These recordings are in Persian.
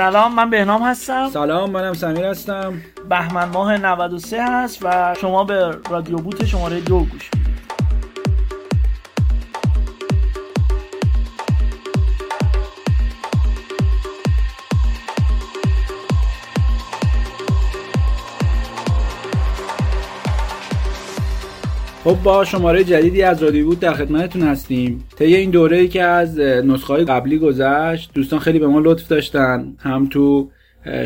سلام من بهنام هستم. سلام منم سمیر هستم. بهمن ماه 93 هست و شما به رادیو بوت شماره دو گوش خب با شماره جدیدی از رادیو بود در خدمتتون هستیم. طی این دوره ای که از نسخه های قبلی گذشت دوستان خیلی به ما لطف داشتن. هم تو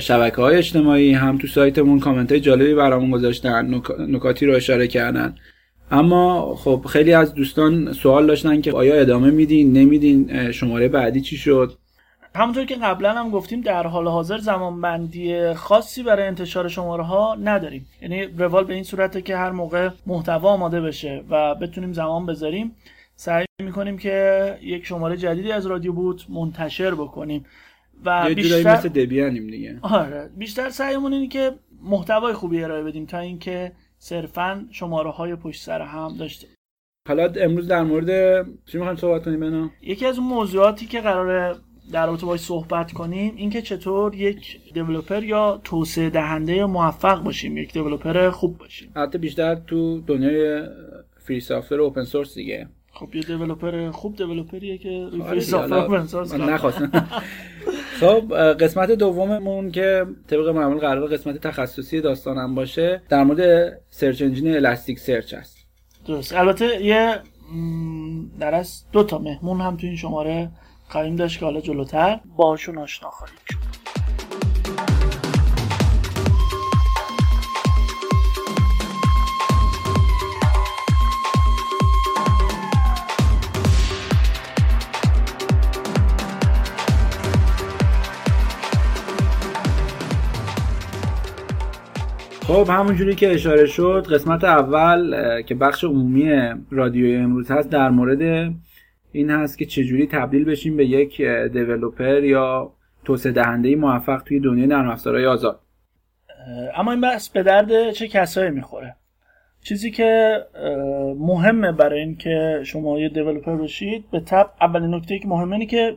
شبکه های اجتماعی هم تو سایتمون کامنت های جالبی برامون گذاشتن نکاتی رو اشاره کردن. اما خب خیلی از دوستان سوال داشتن که آیا ادامه میدین نمیدین شماره بعدی چی شد؟ همونطور که قبلا هم گفتیم در حال حاضر زمانبندی خاصی برای انتشار شماره ها نداریم. یعنی روال به این صورته که هر موقع محتوا آماده بشه و بتونیم زمان بذاریم سعی می‌کنیم که یک شماره جدیدی از رادیو بوت منتشر بکنیم و بیشتر مثل دبیانیم دیگه. آره. بیشتر سعیمون اینه که محتوای خوبی ارائه بدیم تا اینکه صرفا شماره های پشت سر هم داشته حالا امروز در مورد چی می‌خوایم صحبت کنیم بنا؟ یکی از اون موضوعاتی که قراره در رابطه باش صحبت کنیم اینکه چطور یک دیولپر یا توسعه دهنده موفق باشیم یک دیولپر خوب باشیم. حتی بیشتر تو دنیای فری سافتور اوپن سورس دیگه. خب یه دیولپر خوب دیولپریه که فری سافتور اوپن سورس خب قسمت دوممون که طبق معمول قرار قسمت تخصصی داستانم باشه در مورد سرچ انجین الاستیک سرچ هست درست. البته یه در از دو تا مهمون هم تو این شماره خواهیم داشت که حالا جلوتر باشون آشنا خواهیم شد. خب همونجوری که اشاره شد قسمت اول که بخش عمومی رادیوی امروز هست در مورد این هست که چجوری تبدیل بشیم به یک دیولوپر یا توسعه دهنده موفق توی دنیای نرم افزارهای آزاد. اما این بحث به درد چه کسایی می‌خوره؟ چیزی که مهمه برای اینکه شما یه دیولپر باشید به تب اولین نکته که مهمه اینه که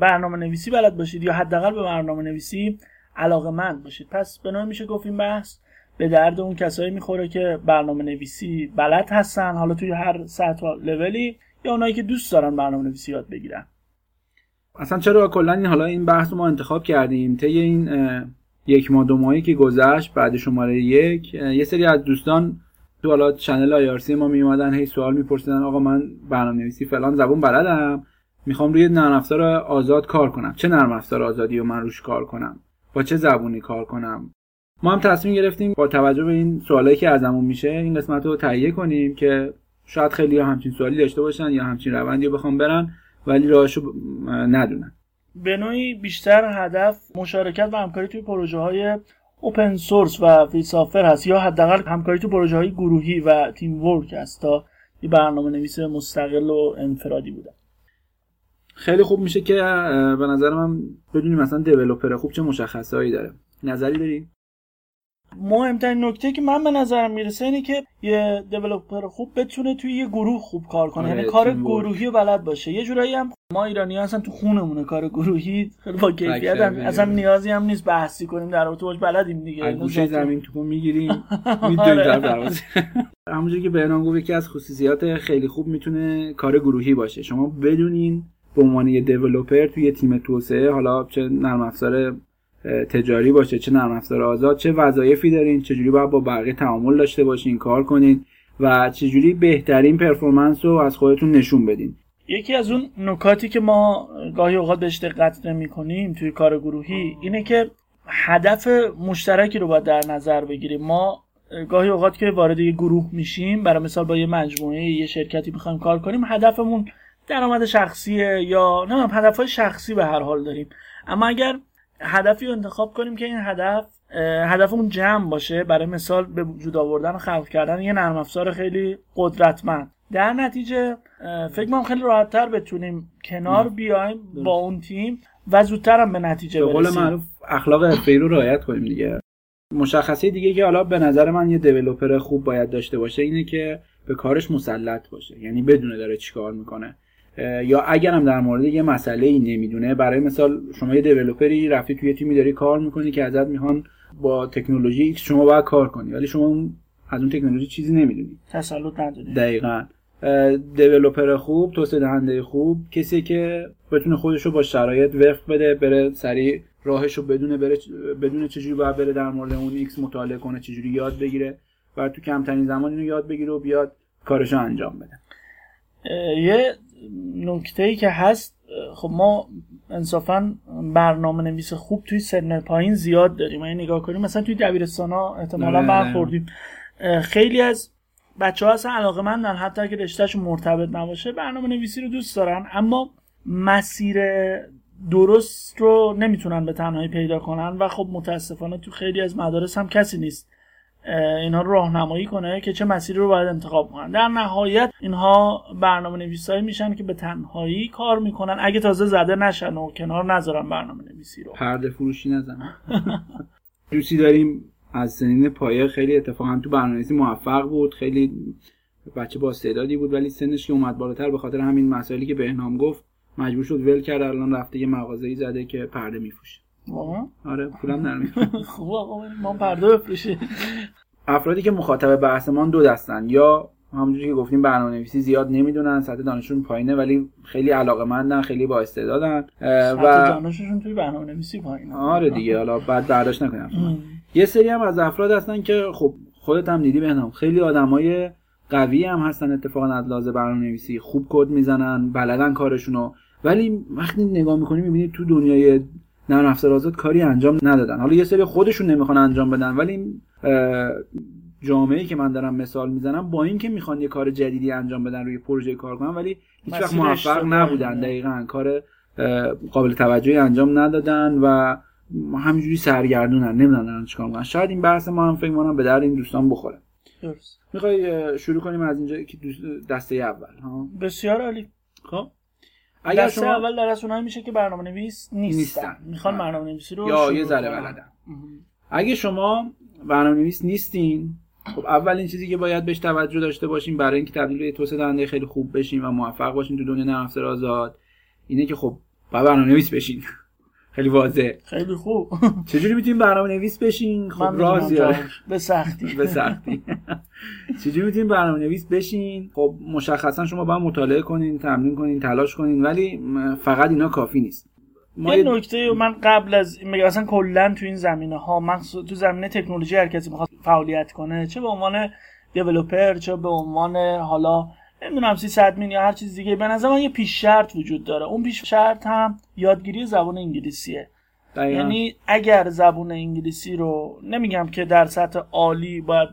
برنامه نویسی بلد باشید یا حداقل به برنامه نویسی علاقه مند باشید. پس به میشه گفت این بحث به درد اون کسایی می‌خوره که برنامه نویسی بلد هستن. حالا توی هر سطح لولی یا اونایی که دوست دارن برنامه نویسی یاد بگیرن. اصلا چرا کلا این حالا این بحث ما انتخاب کردیم. طی این یک ماه دو ماهی که گذشت بعد شماره یک یه سری از دوستان تو حالا چنل آیارسی ما می اومدن هی سوال میپرسیدن آقا من برنامه نویسی فلان زبون بلدم. می‌خوام روی نرم افزار آزاد کار کنم. چه نرم افزار آزادی رو من روش کار کنم؟ با چه زبونی کار کنم؟ ما هم تصمیم گرفتیم با توجه به این سوالایی که ازمون میشه این قسمت رو تهیه کنیم که شاید خیلی همچین سوالی داشته باشن یا همچین روندی رو بخوام برن ولی راهشو ندونن به نوعی بیشتر هدف مشارکت و همکاری توی پروژه های اوپن سورس و فری هست یا حداقل همکاری توی پروژه های گروهی و تیم ورک است تا یه برنامه نویس مستقل و انفرادی بودن. خیلی خوب میشه که به نظر من بدونیم مثلا دیولپر خوب چه مشخصهایی داره. نظری داری؟ مهمترین نکته که من به نظرم می‌رسه اینه که یه دیولپر خوب بتونه توی یه گروه خوب کار کنه. یعنی آره، کار گروهی و بلد باشه. یه جورایی هم ما ایرانی اصلا تو خونمونه کار گروهی. خیلی با کیفیت هم اصلا نیازی هم نیست بحثی کنیم در رابطه باش بلدیم دیگه. گوشه زمین تو می‌گیریم. می‌دونیم در همونجوری که بهنام گفت یکی از خصوصیات خیلی خوب می‌تونه کار گروهی باشه. شما بدونین به عنوان یه دیولپر توی تیم توسعه حالا چه نرم افزار تجاری باشه چه نرم افزار آزاد چه وظایفی دارین چجوری باید با بقیه تعامل داشته باشین کار کنین و چجوری بهترین پرفورمنس رو از خودتون نشون بدین. یکی از اون نکاتی که ما گاهی اوقات بهش دقت نمی کنیم توی کار گروهی اینه که هدف مشترکی رو باید در نظر بگیریم. ما گاهی اوقات که وارد یه گروه میشیم برای مثال با یه مجموعه یه شرکتی می‌خوایم کار کنیم هدفمون درآمد شخصیه یا نه هدفهای شخصی به هر حال داریم. اما اگر هدفی رو انتخاب کنیم که این هدف هدف اون جمع باشه. برای مثال به وجود آوردن و خلق کردن یه نرم افزار خیلی قدرتمند. در نتیجه فکر کنم خیلی راحتتر بتونیم کنار بیایم با اون تیم و زودتر هم به نتیجه برسیم به قول معروف اخلاق حرفه‌ای رو رعایت کنیم دیگه. مشخصه دیگه که حالا به نظر من یه developer خوب باید داشته باشه اینه که به کارش مسلط باشه. یعنی بدونه داره چیکار می‌کنه. یا اگرم در مورد یه مسئله ای نمی‌دونه برای مثال شما یه developer ی رفتی توی تیمی داری کار می‌کنی که ازت می‌خوان با تکنولوژی X شما باید کار کنی ولی شما از اون تکنولوژی چیزی نمی‌دونی. تسلط نداری. دقیقا. developer خوب توسعه دهنده خوب کسی که بتونه خودش رو با شرایط وفق بده بره سریع راهش رو بدونه بره بدونه چجوری باید بره در مورد اون X مطالعه کنه چجوری یاد بگیره و تو کمترین زمان اینو یاد بگیره و بیاد کارش رو انجام بده. یه نکته ای که هست خب ما انصافا برنامه نویس خوب توی سن پایین زیاد داریم. این نگاه کنیم مثلا توی دبیرستان ها احتمالا برخوردیم. خیلی از بچه ها اصلا علاقه مندن حتی اگه رشتهشون مرتبط نباشه برنامه نویسی رو دوست دارن. اما مسیر درست رو نمی‌تونن به تنهایی پیدا کنن و خب متاسفانه تو خیلی از مدارس هم کسی نیست. اینها رو راهنمایی کنه که چه مسیری رو باید انتخاب کنن. در نهایت اینها برنامه نویسایی میشن که به تنهایی کار می‌کنن. اگه تازه زده نشن و کنار نذارن برنامه نویسی رو. پرده فروشی نزنن دوستی داریم از سنین پایه. خیلی اتفاقا تو برنامه‌نویسی موفق بود. خیلی بچه با استعدادی بود ولی سنش که اومد بالاتر به خاطر همین مسائلی که بهنام گفت مجبور شد ول کرد. الان رفته یه مغازه‌ای زده که پرده میفروشه. آره پولم نرمی خوب آقا ما پرده بفروشی افرادی که مخاطب بحثمان دو دستن. یا همونجوری که گفتیم برنامه نویسی زیاد نمی‌دونن سطح دانششون پایینه ولی خیلی علاقه مندن خیلی با استعدادن و دانششون توی برنامه نویسی پایینه. آره دیگه حالا بعد برداشت نکنم یه سری هم از افراد هستن که خب خودت هم دیدی بهنام خیلی آدمای قوی هم هستن اتفاقا از لحاظ برنامه نویسی خوب کد می‌زنن بلدن کارشونو. ولی وقتی نگاه می‌کنی می‌بینی تو دنیای نرم افزار آزاد کاری انجام ندادن. حالا یه سری خودشون نمی‌خوان انجام بدن ولی جامعه که من دارم مثال می‌زنم با اینکه می‌خوان یه کار جدیدی انجام بدن روی پروژه کار کنن ولی هیچ وقت موفق نبودن. دقیقا کار قابل توجهی انجام ندادن و همینجوری سرگردونن. نمی‌دونن دارن چیکار می‌کنن. شاید این بحث ما هم فکر کنم به در این دوستان بخوره. درست. می‌خوای شروع کنیم از اینجا که دسته اول ها؟ بسیار عالی. خب؟ اگر شما اول در از اونایی میشه که برنامه نویس نیستن, نیستن. می‌خوان برنامه نویسی رو یا یه ذره بلدن. اگه شما برنامه نویس نیستین خب اولین چیزی که باید بهش توجه داشته باشیم برای اینکه تبدیل به توسعه دهنده خیلی خوب بشیم و موفق باشیم تو دنیای نرم افزار آزاد اینه که خب باید برنامه نویس بشین. خیلی واضح. خیلی خوب. چجوری می‌تونیم برنامه نویس بشین؟ خب راز به سختی. به سختی. چجوری می‌تونیم برنامه نویس بشین؟ خب مشخصا شما باید مطالعه کنین تمرین کنین تلاش کنین ولی فقط اینا کافی نیست. ما یه نکته من قبل از اصلا کلا تو این زمینه ها مخصوص تو زمینه تکنولوژی هر کسی می‌خواد فعالیت کنه چه به عنوان developer چه به عنوان حالا نمی‌دونم سی صد یا هر چیز دیگه. به نظر من یه پیش شرط وجود داره. اون پیش شرط هم یادگیری زبان انگلیسیه. دقیقا. یعنی اگر زبان انگلیسی رو نمیگم که در سطح عالی باید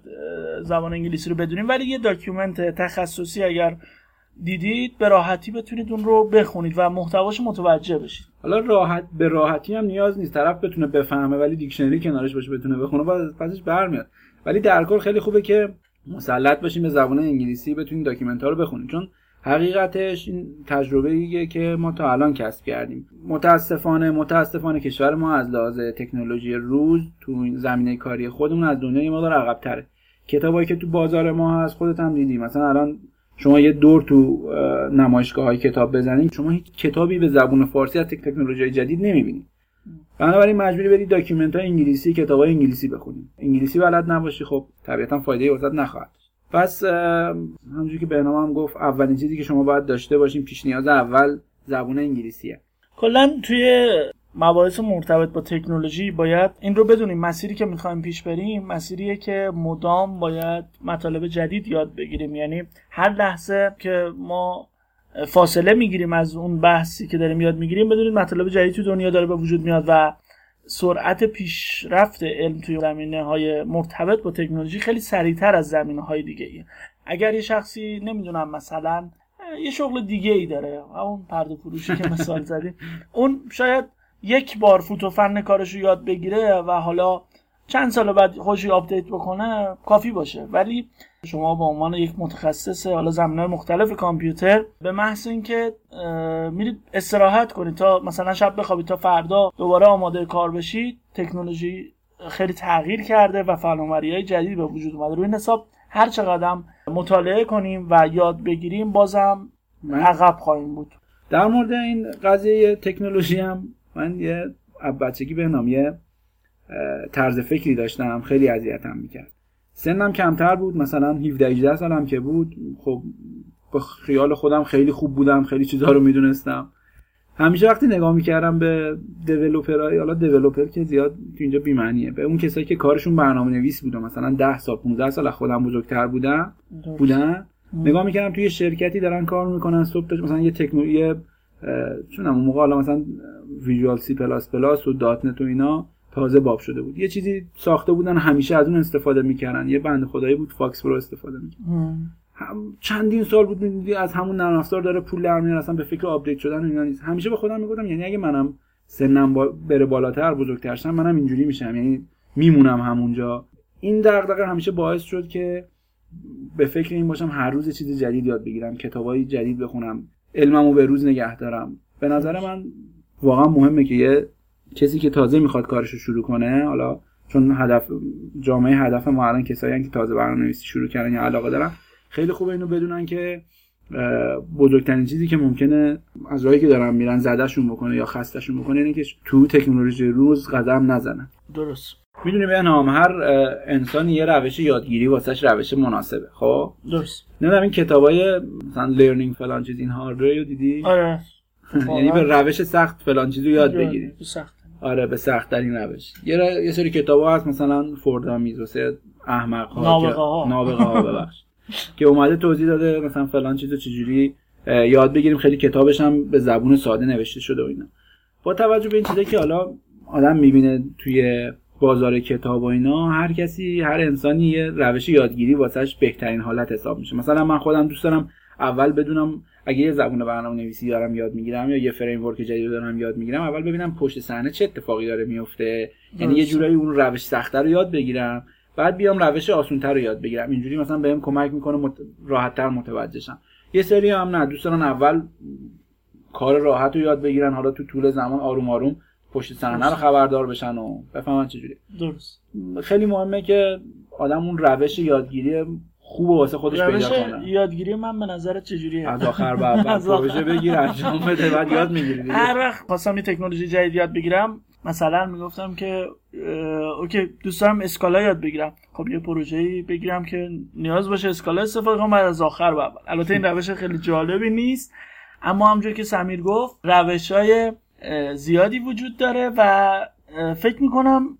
زبان انگلیسی رو بدونیم ولی یه document تخصصی اگر دیدید به راحتی بتونید اون رو بخونید و محتواش متوجه بشید. حالا راحت به راحتی هم نیاز نیست. طرف بتونه بفهمه ولی دیکشنری کنارش باشه بتونه بخونه باز پسش برمیاد. ولی در کل خیلی خوبه که مسلط باشیم به زبان انگلیسی بتونیم document ها رو بخونیم. چون حقیقتش این تجربه ایه که ما تا الان کسب کردیم. متاسفانه متاسفانه کشور ما از لحاظ تکنولوژی روز تو زمینه کاری خودمون از دنیای ما داره عقب تره کتابایی که تو بازار ما هست خودت هم دیدی. مثلا الان شما یه دور تو نمایشگاه های کتاب بزنید شما هیچ کتابی به زبون فارسی از تکنولوژی جدید نمی‌بینید بنابراین مجبوری برید document های انگلیسی کتاب های انگلیسی بخونید. انگلیسی بلد نباشی خب طبیعتا فایده واست نخواهد پس همونجوری که بهنام هم گفت اولین چیزی که شما باید داشته باشین پیش نیاز اول زبون انگلیسیه. کلا توی مباحث مرتبط با تکنولوژی باید این رو بدونیم. مسیری که می‌خوایم پیش بریم مسیریه که مدام باید مطالب جدید یاد بگیریم. یعنی هر لحظه که ما فاصله می‌گیریم از اون بحثی که داریم یاد می‌گیریم بدونید مطالب جدید تو دنیا داره به وجود میاد و سرعت پیشرفت علم توی زمینه های مرتبط با تکنولوژی خیلی سریعتر از زمینه های دیگه ایه. اگر یه شخصی نمی‌دونم مثلا یه شغل دیگه ای داره اون پرده فروشی که مثال زدیم اون شاید یک بار فوت و فن کارش رو یاد بگیره و حالا چند سال بعد خودشو update بکنه کافی باشه ولی شما به عنوان یک متخصص حالا زمینه مختلف کامپیوتر به محض اینکه میرید استراحت کنید تا مثلا شب بخوابید تا فردا دوباره آماده کار بشید تکنولوژی خیلی تغییر کرده و فناوری های جدید به وجود اومده. روی این حساب هر چقدر مطالعه کنیم و یاد بگیریم بازم عقب خواهیم بود. در مورد این قضیه تکنولوژی هم من یه بچگی به نام یه طرز فکری داشتم خیلی اذیتم می‌کرد. سنم کمتر بود مثلا 17 18 سالم که بود. خب به خیال خودم خیلی خوب بودم خیلی چیزها رو می‌دونستم. همیشه وقتی نگاه می‌کردم به دیولوپرای حالا دیولوپر که زیاد تو اینجا بی‌معنیه. به اون کسایی که کارشون برنامه نویس بوده مثلا 10 سال 15 سال از خودم بزرگتر بودن بودن نگاه می‌کردم توی شرکتی دارن کار می‌کنن صبح مثلا یه تکنولوژی چون اون موقع حالا مثلا Visual C++ و .NET و اینا تازه باب شده بود. یه چیزی ساخته بودن همیشه از اون استفاده می‌کردن. یه بنده خدایی بود FoxPro استفاده می‌کرد هم چندین سال بود می‌دیدی از همون نرم افزار داره پول در میاره اصلا به فکر update شدن اینا نیست. همیشه به خودم می‌گفتم یعنی اگه منم سنم با بره بالاتر بزرگتر شم منم اینجوری میشم. یعنی میمونم همونجا. این دغدغه همیشه باعث شد که به فکر این باشم هر روز چیز جدید یاد بگیرم کتابای جدید بخونم علممو به روز نگه دارم. به نظر من واقعا مهمه که یه کسی که تازه می‌خواد کارشو شروع کنه حالا چون هدف جامعه هدف ما الان کسایی که تازه برنامه‌نویسی شروع کردن یا علاقه دارن خیلی خوبه اینو بدونن که بزرگترین چیزی که ممکنه از راهی که دارن میرن زدهشون بکنه یا خستشون بکنه اینه که تو تکنولوژی روز قدم نزنن. درست. می‌دونی به نام هر انسانی یه روش یادگیری واسش روش مناسبه خب؟ درست. نمی‌دونم این کتابای مثلا لرنینگ فلان چیز اینها رو دیدی؟ آره. یعنی به روش سخت فلان چیزو یاد بگیری. سخت. آره به سخت ترین روش. یه, ر... یه سری کتاب هست مثلا فوردامیز واسه احمق ها نابغه ها. نابغه ها ببخش که اومده توضیح داده مثلا فلان چیزو چجوری یاد بگیریم. خیلی کتابش هم به زبون ساده نوشته شده و اینا. با توجه به این چیزی که حالا آدم می‌بینه توی بازار کتاب و اینا هر کسی هر انسانی یه روش یادگیری واسش بهترین حالت حساب میشه. مثلا من خودم دوست دارم اول بدونم اگه یه زبون برنامه نویسی دارم یاد می‌گیرم یا یه فریم ورک جدید دارم یاد می‌گیرم اول ببینم پشت صحنه چه اتفاقی داره میفته یعنی یه جورایی اون روش سخته رو یاد بگیرم. بعد بیام روش آسونتر رو یاد بگیرم. اینجوری مثلا بهم کمک می‌کنه مت... راحتتر متوجه شم. یه سری هم نه دوست دارن اول کار راحت رو یاد بگیرن. حالا تو طول زمان آروم آروم پشت صحنه رو خبردار بشن و بفهمن چجوری. درست. خیلی مهمه که آدم اون روش یادگیری خوب واسه خودش پیدا کنه. یادگیری من به نظر چجوریه؟ از آخر به اول. پروژه بگیر انجام بده بعد یاد می‌گیری هر وقت خواستم یه تکنولوژی جدید یاد بگیرم مثلا می‌گفتم که اوکی دوست دارم اسکالا یاد بگیرم. خب یه پروژه‌ای بگیرم که نیاز باشه اسکالا استفاده کنم بعد از آخر به اول. البته این روش خیلی جالبی نیست اما همونجور که سمیر گفت روش های زیادی وجود داره و فکر می‌کنم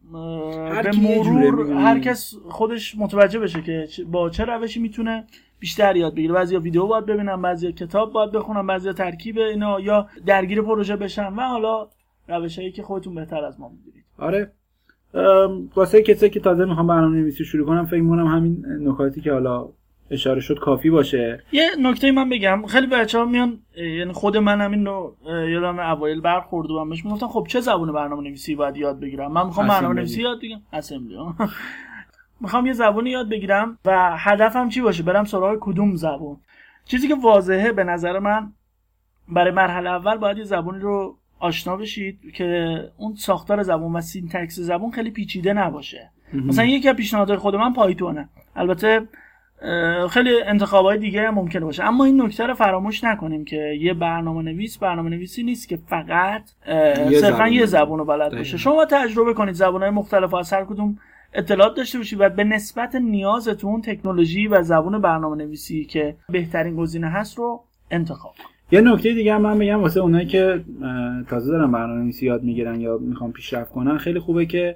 به مرور. هر کس خودش متوجه بشه که با چه روشی می‌تونه بیشتر یاد بگیره. بعضیا ویدیو باید ببینن بعضیا کتاب باید بخونن بعضیا ترکیب اینا یا درگیر پروژه بشن و حالا روشایی که خودتون بهتر از ما می‌دونید. آره. واسه کسایی که تازه می‌خوام برنامه نویسی شروع کنم فکر می‌کنم همین نکاتی که حالا اشاره شد کافی باشه. یه نکته من بگم. خیلی بچه ها میان یعنی خود من رو اه، یادم اوایل برخورد و بهش می‌گفتم خب چه زبون برنامه نویسی باید یاد بگیرم؟ من می‌خوام برنامه. نویسی یاد بگیرم. اسمبلی. می‌خوام یه زبونی یاد بگیرم و هدفم چی باشه؟ برم سراغ کدوم زبون؟ چیزی که واضحه به نظر من برای مرحله اول باید یه زبونی رو آشنا بشید که اون ساختار زبون و syntax زبون خیلی پیچیده نباشه. مثلا یکی از پیشنهادهای خود من Python ه. البته خیلی انتخابای دیگه هم ممکنه باشه اما این نکته رو فراموش نکنیم که یه برنامه نویس برنامه نویسی نیست که فقط صرفا. یه زبون رو بلد باشه. شما تجربه کنید زبانهای مختلف و از هر کدوم اطلاعات داشته باشید و به نسبت نیازتون تکنولوژی و زبون برنامه نویسی که بهترین گزینه هست رو انتخاب. یه نکته دیگه هم من بگم واسه اونایی که تازه دارن برنامه نویسی یاد می‌گیرن یا می‌خوان پیشرفت کنن خیلی خوبه که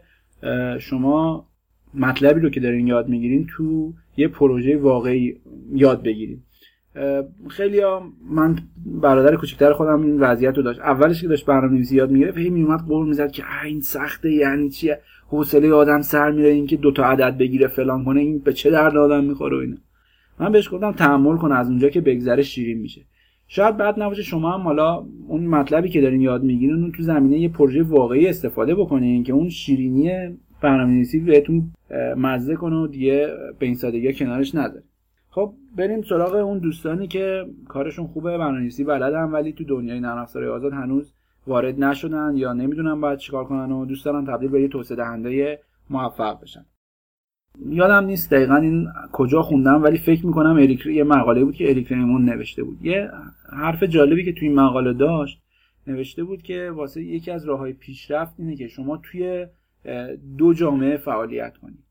شما مطلبی رو که دارین یاد می‌گیرین تو یه پروژه واقعی یاد بگیرین. خیلی من برادر کوچکتر خودم این وضعیت رو داشت. اولش که داشت برنامه نویسی یاد می‌گرفت هی میومد قول می‌زد که "اه، این سخته یعنی چیه؟ حوصله آدم سر میره اینکه دوتا عدد بگیره فلان کنه این به چه درد آدم می‌خوره و اینا. من بهش گفتم تحمل کن از اونجا که بگذره شیرین میشه. شاید بعد نباشه شما هم حالا اون مطلبی که دارین یاد می‌گیرین اون تو زمینه یه پروژه واقعی استفاده بکنین که اون شیرینی برنامه‌نویسی بهتون مزه کنه و دیگه به این سادگی کنارش نذارین خب بریم سراغ اون دوستانی که کارشون خوبه برنامه‌نویسی بلدن ولی تو دنیای نرم افزارهای آزاد هنوز وارد نشدن یا نمی‌دونن باید چیکار کنن و دوست دارن تبدیل به یه توسعه دهنده موفق بشن. یادم نیست دقیقا این کجا خوندم ولی فکر می‌کنم اریک یه مقاله بود که اریک ریمون نوشته بود. یه حرف جالبی که توی این مقاله داشت نوشته بود که واسه یکی از راه های پیشرفت اینه که شما توی دو جامعه فعالیت کنید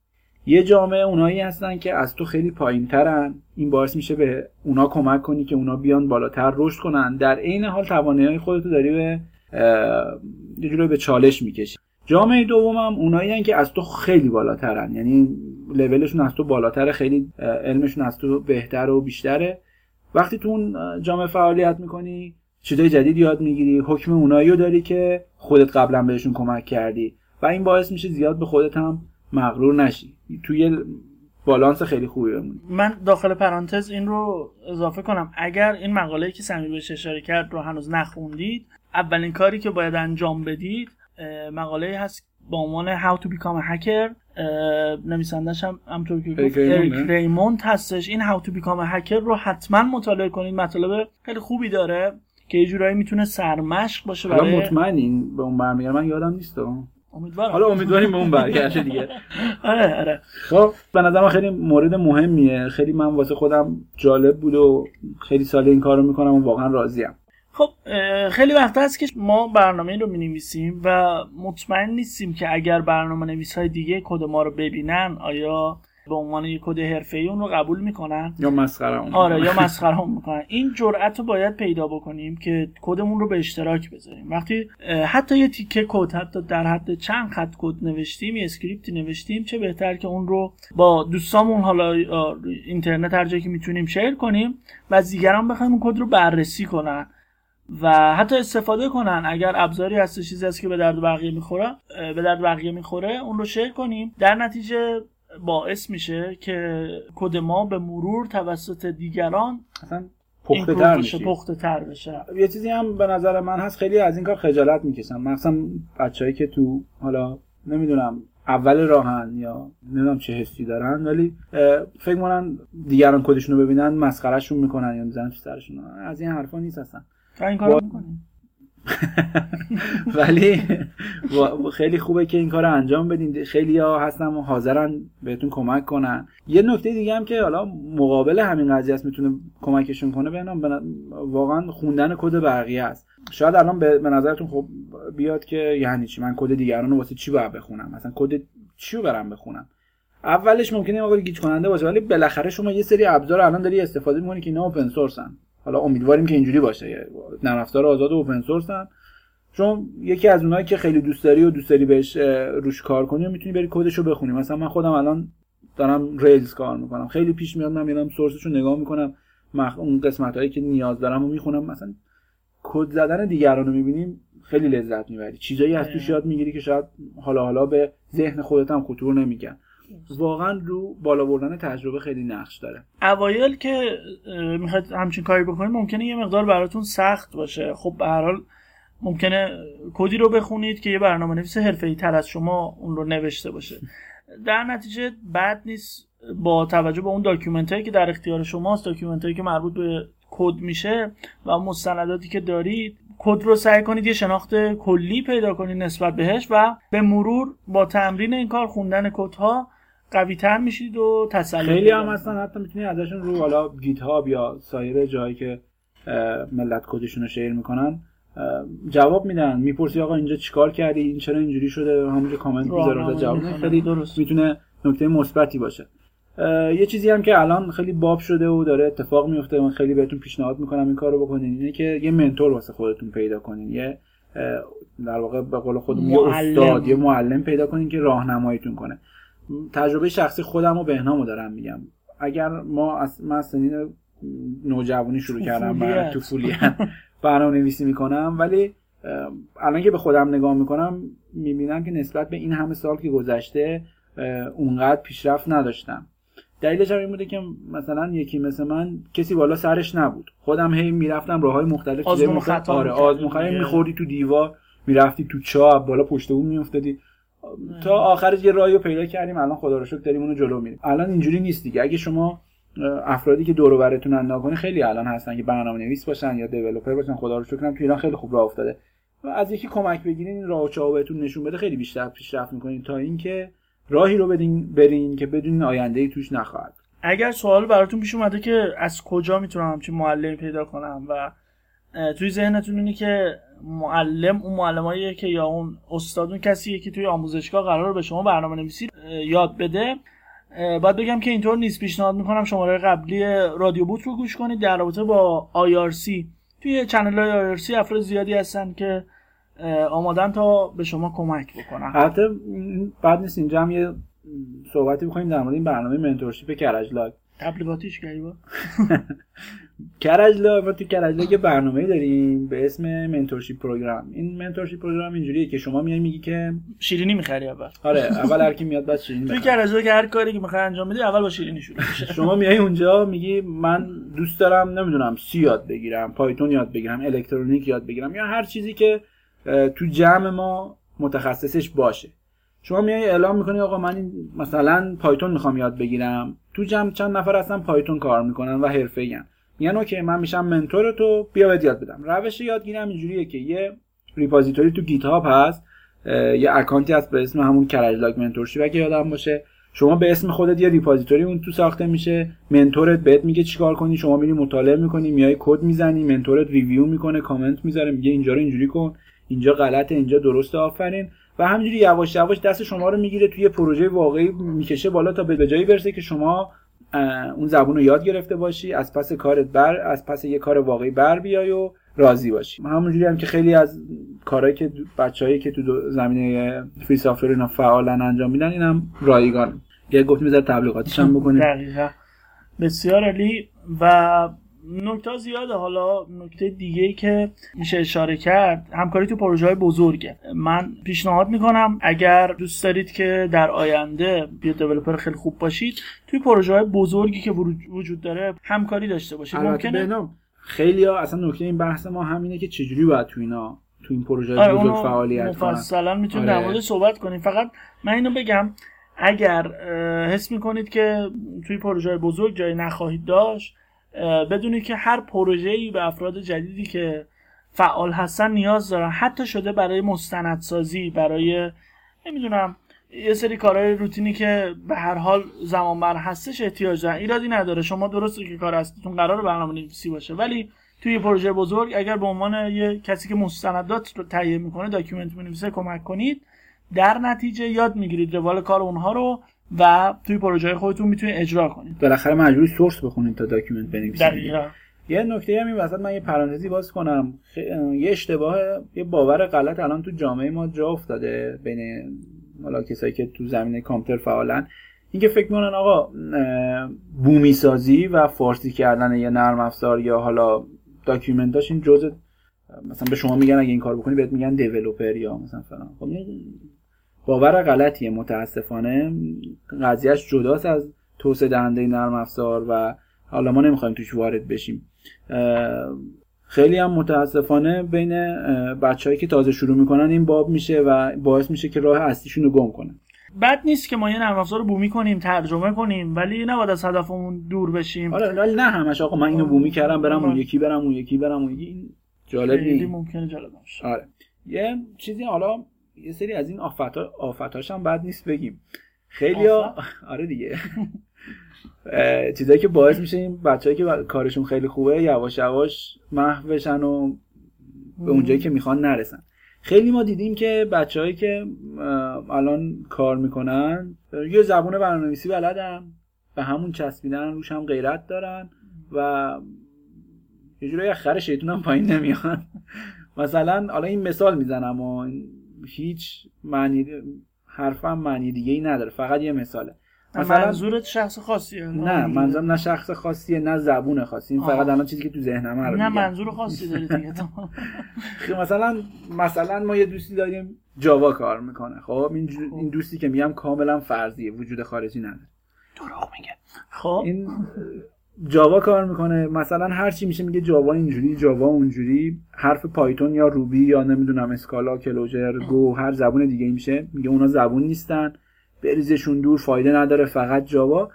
یه جامعه اونایی هستن که از تو خیلی پایین ترن این باعث میشه به اونا کمک کنی که اونا بیان بالاتر رشد کنن. در عین حال توانایی خودتو داری به یه جوری به چالش می‌کشی. جامعه دومم اونایی که از تو خیلی بالاترن. یعنی لولشون از تو بالاتره خیلی علمشون از تو بهتر و بیشتره. وقتی تو اون جامعه فعالیت می‌کنی چیزای جدید یاد می‌گیری. حکم اونایی رو داری که خودت قبلا بهشون کمک کردی. و این باعث میشه زیاد به خودت هم مغرور نشی. توی بالانس خیلی خوبی بمونی. من داخل پرانتز این رو اضافه کنم. اگر این مقاله که سمی بهش اشاره کرد رو هنوز نخوندید اولین کاری که باید انجام بدید مقاله هست با عنوان How to become a hacker. نویسندش هم همطور که گفت اریک ریموند هستش. این How to become a hacker رو حتما مطالعه کنید. مطالب خیلی خوبی داره که یه جورایی می‌تونه سرمشق باشه برای مطمئن این به اون برمیگرد من یادم نیست امیدوارم. حالا امیدواریم به اون برگرده دیگه. آره آره. خب به نظرم خیلی مورد مهمیه. خیلی من واسه خودم جالب بود و خیلی سال این کارو می‌کنم و واقعا راضیم. خب خیلی وقت هست که ما برنامه رو می و مطمئن نیستیم که اگر برنامه نویس های دیگه کد ما رو ببینن آیا به عنوان یک کد حرفه‌ای اون رو قبول می‌کنن؟ یا مسخره اون. آره یا مسخره اون می‌کنن. این جرأت رو باید پیدا بکنیم که کدمون رو به اشتراک بذاریم. وقتی حتی یه تیکه کد حتی در حد چند خط کد نوشتیم یه script ی نوشتیم چه بهتر که اون رو با دوستامون حالا اینترنت هر جایی که می‌تونیم share کنیم و از دیگران بخوایم اون کد رو بررسی کنن و حتی استفاده کنن. اگر ابزاری هست چیزی هست که به درد بقیه می‌خوره به درد بقیه می‌خوره اون رو share کنیم. در نتیجه باعث میشه که کد ما به مرور توسط دیگران اصلا پخته تر بشه پخته تر بشه. یه چیزی هم به نظر من هست خیلی از این کار خجالت می‌کشن. مخصوصا بچههایی که تو حالا نمی‌دونم اول راهن یا نمی‌دونم چه حسی دارن ولی فکر کنن دیگران کدشون رو ببینن مسخرهشون می‌کنن یا می‌زنن تو سرشون. از این حرفا نیست اصلا. این کارو می‌کنیم ولی خیلی خوبه که این کار انجام بدین. خیلی ها هستن و حاضرن بهتون کمک کنن. یه نکته دیگه هم که حالا مقابل همین قضیه است می‌تونه کمکشون کنه ببینم واقعا خوندن کد بقیه است. شاید الان به نظرتون خب بیاد که یعنی چی؟ من کد دیگران رو واسه چی باید بخونم؟ مثلا کد چی رو برم بخونم؟ اولش ممکنه واقعا گیج کننده باشه ولی بالاخره شما یه سری ابزار الان داری استفاده می‌کنی که اینا اوپن سورسن حالا امیدواریم که اینجوری باشه. نرم افزار آزاد و اوپن سورسن چون یکی از اونایی که خیلی دوست داری و دوست داری بهش روش کار کنی و می‌تونی بری کدشو بخونی. مثلا من خودم الان دارم ریلز کار می‌کنم. خیلی پیش میاد من میرم سورسشو نگاه می‌کنم. مخ... اون قسمت هایی که نیاز دارم و می‌خونم. مثلا کد زدن دیگران رو می‌بینیم خیلی لذت می‌بری. چیزایی از توش یاد می‌گیری که شاید حالا حالا به ذهن خودت هم خطور نمیگن. واقعا رو بالا بردن تجربه خیلی نقش داره. اوایل که می‌خواید همچین کاری بکنید ممکنه یه مقدار براتون سخت باشه. خب به هر حال ممکنه کدی رو بخونید که یه برنامه نویس حرفه‌ای تر از شما اون رو نوشته باشه. در نتیجه بد نیست با توجه به اون document هایی که در اختیار شماست document هایی که مربوط به کد میشه و مستنداتی که دارید کد رو سعی کنید یه شناخت کلی پیدا کنید نسبت بهش و به مرور با تمرین این کار خوندن کدها قوی تر میشید و تسلط خیلی هم هستن حتی می‌تونید ازشون رو حالا گیت هاب یا سایر جایی که ملت کدشون رو شیر می‌کنن جواب میدن. می‌پرسی آقا اینجا چیکار کردی؟ این چرا اینجوری شده؟ همونجا کامنت می‌ذاره جواب خیلی درست. می‌تونه نکته مثبتی باشه. یه چیزی هم که الان خیلی باب شده و داره اتفاق میفته من خیلی بهتون پیشنهاد می‌کنم این کارو بکنین اینه که یه منتور واسه خودتون پیدا کنین. یه در واقع به قول خودمون یه استاد یه معلم پیدا کنین که راهنماییتون کنه. تجربه شخصی خودم و بهنامو دارم میگم. اگر ما از من سنین نوجوانی شروع کردم برای تو فولیت. برنامه نویسی می‌کنم. ولی الان که به خودم نگاه می‌کنم می‌بینم که نسبت به این همه سال که گذشته اونقدر پیشرفت نداشتم. دلیلش هم این بوده که مثلا یکی مثل من کسی بالا سرش نبود. خودم هی می‌رفتم راه های مختلف آزمون خطا آره آزمون میخوردی تو دیوار می‌رفتی تو چاه بالا پشت اون میافتادی. تا آخرش یه راهی رو پیدا کردیم الان خدا رو شکر داریم اونو جلو میریم. الان اینجوری نیست دیگه. اگه شما افرادی که دور و برتون انداز خیلی الان هستن که برنامه نویس باشن یا دیولپر باشن. خدا رو شکر تو ایران خیلی خوب راه افتاده. و از یکی کمک بگیرین این راه و بهتون نشون بده. خیلی بیشتر پیشرفت می‌کنین تا اینکه راهی رو بدین برین که بدون آینده ای توش نخواهد. اگر سوال براتون پیش اومده که از کجا می‌تونم همچین معلمی پیدا کنم و توی ذهنتون اینه که معلم اون معلماییه که یا اون استاد اون کسیه که توی آموزشگاه قرار به شما برنامه نویسی یاد بده. باید بگم که اینطور نیست. پیشنهاد می‌کنم شماره قبلی رادیو بوت رو گوش کنید. در رابطه با IRC توی چنل های IRC افراد زیادی هستن که آمادن تا به شما کمک بکنن. البته بعد نیست. اینجا هم یه صحبتی بکنیم در مورد این برنامه منتورشیپ کرجلاک تبلیغاتیش با کرج‌لاگ ما تو کرج‌لاگ یه برنامه داریم به اسم mentorship program. این mentorship program اینجوریه که شما میای میگی که شیرینی می‌خری اول. آره اول هر کی میاد بعد شیرینی تو کرج‌لاگ که هر کاری که می‌خوای انجام بدی اول با شیرینی شروع شما میای اونجا میگی من دوست دارم نمی‌دونم C یاد بگیرم Python یاد بگیرم الکترونیک یاد بگیرم یا هر چیزی که تو جمع ما متخصصش باشه. شما میای اعلام می‌کنی آقا من مثلا Python می‌خوام یاد بگیرم. تو جمع چند نفر هستن Python کار می‌کنن و حرفه‌این میگن okay من میشم mentor تو بیا بهت یاد بدم. روش یادگیری اینجوریه که یه repository تو GitHub هست یه اکانتی هست به اسم همون کرج‌لاگ mentorship اگه یادم باشه. شما به اسم خودت یه repository اون تو ساخته میشه mentor ت بهت میگه چیکار کنی شما میری مطالعه می‌کنی میای کد می‌زنی mentor ت review می‌کنه کامنت می‌ذاره میگه اینجا رو اینجوری کن اینجا غلطه اینجا درسته آفرین. و همینجوری یواش یواش دست شما رو می‌گیره توی پروژه واقعی می‌کشه بالا تا به جایی برسه که شما اون زبون رو یاد گرفته باشی از پس کارت بر از پس یه کار واقعی بر بیای و راضی باشی. همونجوری هم که خیلی از کارهایی که بچههایی که تو زمینه فری سافر اینا فعالن انجام میدن اینم رایگان یه گفت میذار تبلیغاتش هم بکنیم. دقیقا. بسیار علی و نکته زیاده. حالا نکته دیگه ای که میشه اشاره کرد همکاری تو پروژه های بزرگه. من پیشنهاد می‌کنم اگر دوست دارید که در آینده یه دیولپر خیلی خوب باشید توی پروژه های بزرگی که وجود داره همکاری داشته باشید. ممکنه خیلی ها اصلا نکته این بحث ما همینه که چجوری باید تو اینا تو این پروژه آره بزرگ فعالیت مفصلا می‌تونیم آره. در مورد صحبت کنیم. فقط من اینو بگم اگر حس می‌کنید که توی پروژه بزرگ جایی نخواهید داشت بدونید که هر پروژه‌ای به افراد جدیدی که فعال هستن نیاز دارن. حتی شده برای مستندسازی برای نمی‌دونم یه سری کارهای روتینی که به هر حال زمان بر هستش احتیاج دارن. ایرادی نداره. شما درسته که کار هسته‌تون قرار برنامه نویسی باشه ولی توی پروژه بزرگ اگر به عنوان یه کسی که مستندات رو تهیه می‌کنه document می‌نویسه کمک کنید در نتیجه یاد می‌گیرید روال کار اونها رو. و توی پروژه خودتون می‌تونید اجرا کنید بالاخره مجبوری source بخونید تا document بنویسید یه نکته هم این وسط من یه پرانتزی باز کنم. یه اشتباه یه باور غلط الان تو جامعه ما جا افتاده بین حالا کسایی که تو زمینه کامپیوتر فعالن. اینکه فکر می‌کنن آقا بومی سازی و فارسی کردن یه نرم افزار یا حالا document اش این جزء مثلا به شما میگن اگه این کار بکنی بهت میگن دیولپر یا مثلا فلان. خب باور غلطیه متاسفانه. قضیهش جداست از توسعه دهنده نرم افزار و حالا ما نمی‌خوایم توش وارد بشیم. خیلی هم متاسفانه بین بچههایی که تازه شروع می‌کنن این باب میشه و باعث میشه که راه اصلیشون رو گم کنن. بد نیست که ما یه نرم افزار رو بومی کنیم ترجمه کنیم ولی نباید از هدفمون دور بشیم. آره ولی نه همش آقا من اینو بومی کردم برم اون یکی برم اون یکی برم اون یکی. جالب نیست. ممکنه جالب باشه. آره. یه چیزی حالا یه سری از این آفتا آفتاش هم بد نیست بگیم. خیلی آره دیگه. چیزایی که باعث میشه این بچه‌ای که کارشون خیلی خوبه یواش یواش محو بشن و به اونجایی که می‌خوان نرسن. خیلی ما دیدیم که بچههایی که الان کار می‌کنن یه زبون برنامه‌نویسی بلدن به همون چسبیدن روش هم غیرت دارن و یه جورایی خر شیطون هم پایین نمیان مثلا حالا این مثال می‌زنم و هیچ معنی حرفم معنی دیگه ای نداره فقط یه مثاله. مثلا منظورت شخص خاصیه. نه منظورم نه شخص خاصیه نه زبون خاصی. این فقط الان چیزی که تو ذهنم رو نه منظور خاصی داری دیگه مثلا مثلا ما یه دوستی داریم جاوا کار می‌کنه. خب این خب. این دوستی که میگم کاملا فرضیه وجود خارجی نداره. دروغ میگه. خب. این جاوا کار می‌کنه. مثلا هر چی میشه میگه جاوا اینجوری جاوا اونجوری. حرف پایتون یا روبی یا نمی‌دونم اسکالا کلوجر گو هر زبون دیگه میشه. میگه اونا زبون نیستن. بریزشون دور فایده نداره فقط جاوا.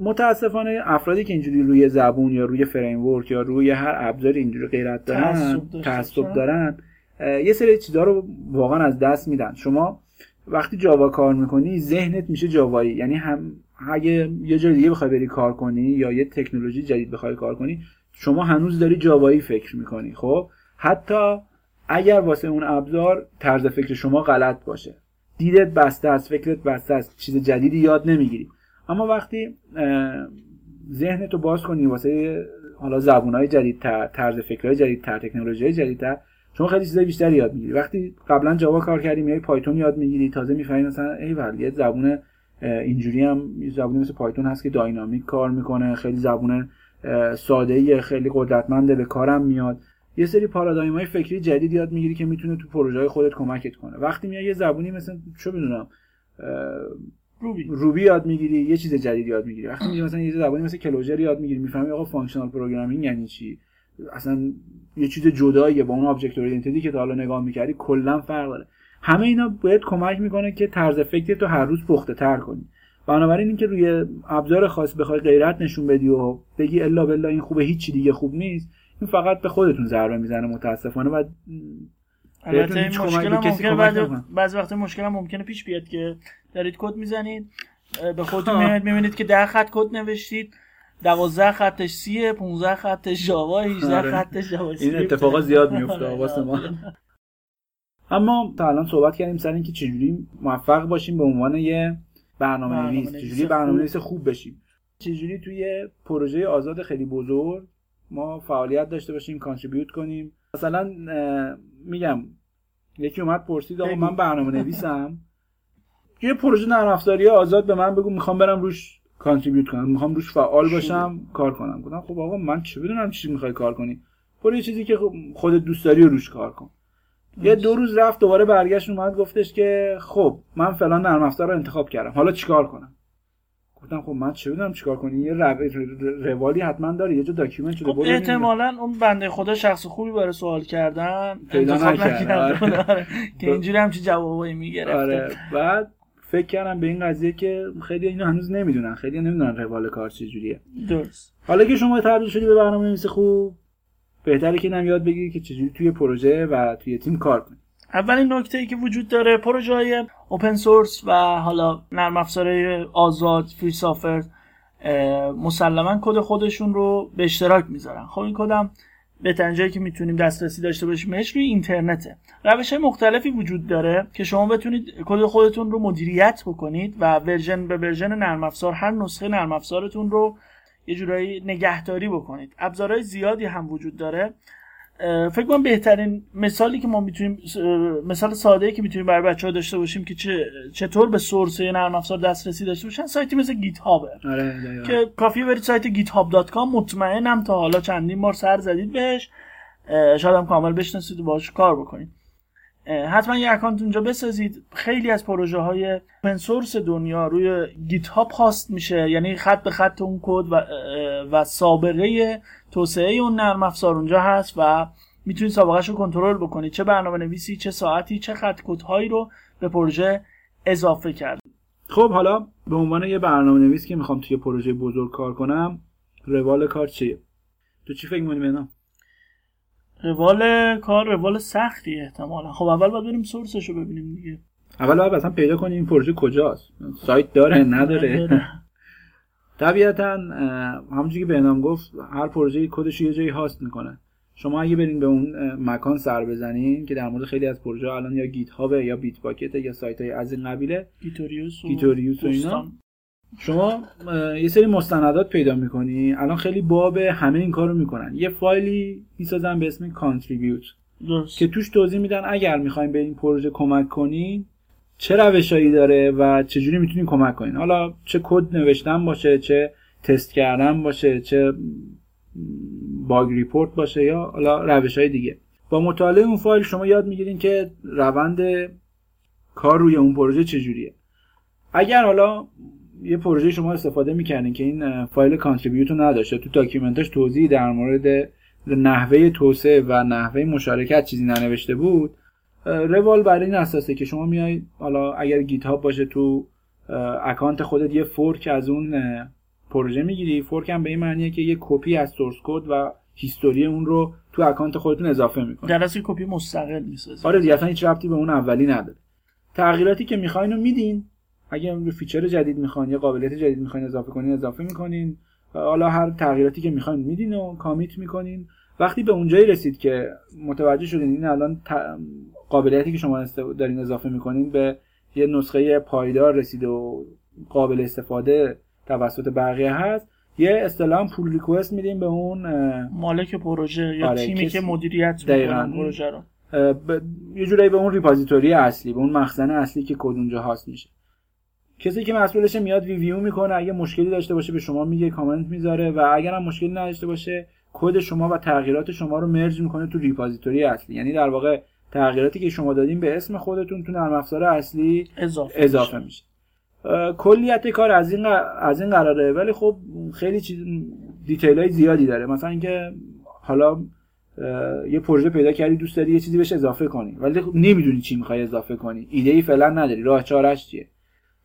متاسفانه افرادی که اینجوری روی زبون یا روی فریم ورک یا روی هر ابزار اینجوری غیرت دارن تعصب دارن یه سری چیزا رو واقعا از دست میدن. شما وقتی جاوا کار می‌کنی ذهنت میشه جاوایی. یعنی هم اگه یه جای دیگه بخوای بری کار کنی یا یه تکنولوژی جدید بخوای کار کنی شما هنوز داری جاوایی فکر می‌کنی خب؟ حتی اگر واسه اون ابزار طرز فکر شما غلط باشه. دیدت بسته است فکرت بسته است چیز جدیدی یاد نمی‌گیری. اما وقتی ذهنتو باز کنی واسه حالا زبونهای جدیدتر طرز فکرهای جدیدتر تکنولوژی جدیدتر شما خیلی چیزای بیشتری یاد می‌گیری. وقتی قبلا Java کار کردی میای Python یاد می‌گیری تازه می‌فهمی مثلا ای یه زبون اینجوری هم زبونی مثل Python هست که dynamic کار می‌کنه خیلی زبون ساده خیلی قدرتمنده به کارم میاد. یه سری paradigm های فکری جدید یاد می‌گیری که می‌تونه تو پروژه های خودت کمکت کنه. وقتی میای یه زبونی مثل چه بدونم Ruby. Ruby یاد می‌گیری یه چیز جدید یاد می‌گیری. وقتی میگی مثلا یه زبانی مثل Clojure یاد می‌گیری می‌فهمی آقا functional programming یعنی چی؟ اصلا یه چیز جداییه با اون object oriented ی که تا حالا نگاه می‌کردی کلا فرق داره. همه اینا باید کمک می‌کنه که طرز فکر تو هر روز پخته تر کنی. بنابراین اینکه روی ابزار خاص بخوای غیرت نشون بدی و بگی الا بلا این خوبه هیچی دیگه خوب نیست این فقط به خودتون ضربه می‌زنه متاسفانه و البته این مشکل ممکنه بعد بعضی وقت مشکل هم ممکنه پیش بیاد که دارید کد می‌زنید به خودتون میاد می‌بینید که ده خط کد نوشتید دوازده خطش سیه 15 خطش جاوا 18 آره. خطش جاوا این اتفاقا زیاد میفته واسه ما. اما تا الان صحبت کردیم سر اینکه چجوری موفق باشیم به عنوان یه برنامه نویس چجوری برنامه نویس خوب بشیم. چجوری توی پروژه آزاد خیلی بزرگ ما فعالیت داشته باشیم کانتریبیوت کنیم. مثلا میگم یکی اومد پرسید آقا من برنامه نویسم یه پروژه نرم افزاری آزاد به من بگو می‌خوام برم روش contribute کنم. می‌خوام روش فعال باشم کار کنم. گفتم خب آقا من چه بدونم چی می‌خوای کار کنی. برو یه چیزی که خودت دوست داری روش کار کن. یه دو روز رفت دوباره برگشت اومد گفتش که خب من فلان نرم افزار رو انتخاب کردم. حالا چیکار کنم؟ گفتم خب من چه بدونم چیکار کنی؟ یه روالی حتما داره یه جا document شده خب احتمالاً اون بنده خدا شخص خوبی برای سوال کردن پیدا نکرد. آره. آره. که اینجوری همچی جوابایی می‌گرفت آره. بعد فکر کردم به این قضیه که خیلی اینو هنوز نمی‌دونن. خیلی نمی‌دونن روال کار چجوریه. درست. حالا که شما تبدیل شدی به برنامه نویس خوب بهتره که نم یاد بگیری که چجوری توی پروژه و توی تیم کار کنی. اولین نکته ای که وجود داره پروژه های اوپن سورس و حالا نرم افزارهای آزاد فری سافر مسلما کد خودشون رو به اشتراک می‌ذارن. خب این کدم بهترین جایی که می‌تونیم دسترسی داشته باشیمش روی اینترنته. روش های مختلفی وجود داره که شما بتونید کد خودتون رو مدیریت بکنید و version به version نرم افزار هر نسخه نرم افزارتون رو یه جورایی نگهداری بکنید. ابزارهای زیادی هم وجود داره. فکر کنم بهترین مثالی که ما می‌تونیم مثال ساده که می‌تونیم برای بچه ها داشته باشیم که چه چطور به source نرم افزار دسترسی داشته باشن سایتی مثل GitHub ه آره که کافیه برید سایت github.com مطمئنم تا حالا چندین بار سر زدید بهش. شاید هم کامل بشناسید و باش کار بکنید. حتما یه اکانت اونجا بسازید. خیلی از پروژه های source دنیا روی GitHub host میشه. یعنی خط به خط اون کد و, و سابقه توسعه اون نرم افزار اونجا هست و می‌تونید سابقهش رو کنترل بکنید. چه برنامه نویسی چه ساعتی چه خط هایی رو به پروژه اضافه کرد. خب حالا به عنوان یه برنامه نویس که می‌خوام توی پروژه بزرگ کار کنم روال کار چیه؟ تو چی فکر می‌کنی روال کار روال سختی احتمالا. خب اول باید بریم source ش رو ببینیم دیگه. اول باید اصلا پیدا کنیم این پروژه کجاست. سایت داره نداره. طبیعتا همونجوری که بهنام گفت هر پروژه کدش یه جایی host می‌کنه. شما اگه برین به اون مکان سر بزنین که در مورد خیلی از پروژه الان یا GitHub ه یا Bitbucket یا سایت های از این قبیله Gitorious و, Gitorious و اینا شما یه سری مستندات پیدا می‌کنی. الان خیلی باب همه این کارو می‌کنن. یه فایلی می‌سازن به اسم contribute که توش توضیح میدن اگر می‌خوایم به این پروژه کمک کنین چه روشایی داره و چجوری می‌تونین کمک کنین. حالا چه کد نوشتن باشه چه تست کردن باشه چه bug report باشه یا حالا روش های دیگه. با مطالعه اون فایل شما یاد می‌گیرین که روند کار روی اون پروژه چجوریه. اگر حالا یه پروژه شما استفاده می‌کردین که این فایل contribute رو نداشته تو document اش توضیح در مورد نحوه توسعه و نحوه مشارکت چیزی ننوشته بود. روال برای این اساسه که شما میای حالا اگر GitHub باشه تو اکانت خودت یه fork از اون پروژه می‌گیری. fork هم به این معنیه که یه کپی از source code و history اون رو تو اکانت خودتون اضافه می‌کنی. در اصل کپی مستقل می‌سازی آره دیگه هیچ ربطی به اون اولی نداره. تغییراتی که می‌خواین رو میدین. اگه رو feature جدید می‌خواین یا قابلیت جدید می‌خواین اضافه کنین اضافه می‌کنین. حالا هر تغییراتی که می‌خواین میدین و commit می‌کنین. وقتی به اونجایی رسید که متوجه شدین این الان قابلیتی که شما دارین اضافه می‌کنین به یه نسخه پایدار رسیده و قابل استفاده توسط بقیه هست یه اصطلاح pull request میدیم به اون مالک پروژه یا آره، تیمی که مدیریت می‌کنه پروژه رو. یه جورایی به اون repository اصلی به اون مخزن اصلی که کد اونجا host میشه. کسی که مسئولش میاد review می‌کنه اگه مشکلی داشته باشه به شما میگه کامنت می‌ذاره و اگر هم مشکلی نداشته باشه کد شما و تغییرات شما رو merge می‌کنه تو repository اصلی. یعنی در واقع تغییراتی که شما دادین به اسم خودتون تو نرم افزار اصلی اضافه, اضافه میشه. کلیت کار از این از این قراره. ولی خب خیلی چیز detail های زیادی داره. مثلا اینکه حالا یه پروژه پیدا کردی دوست داری یه چیزی بهش اضافه کنی. ولی خب نمی‌دونی چی می‌خوای اضافه کنی. ایده ای فعلا نداری. راه چارش چیه؟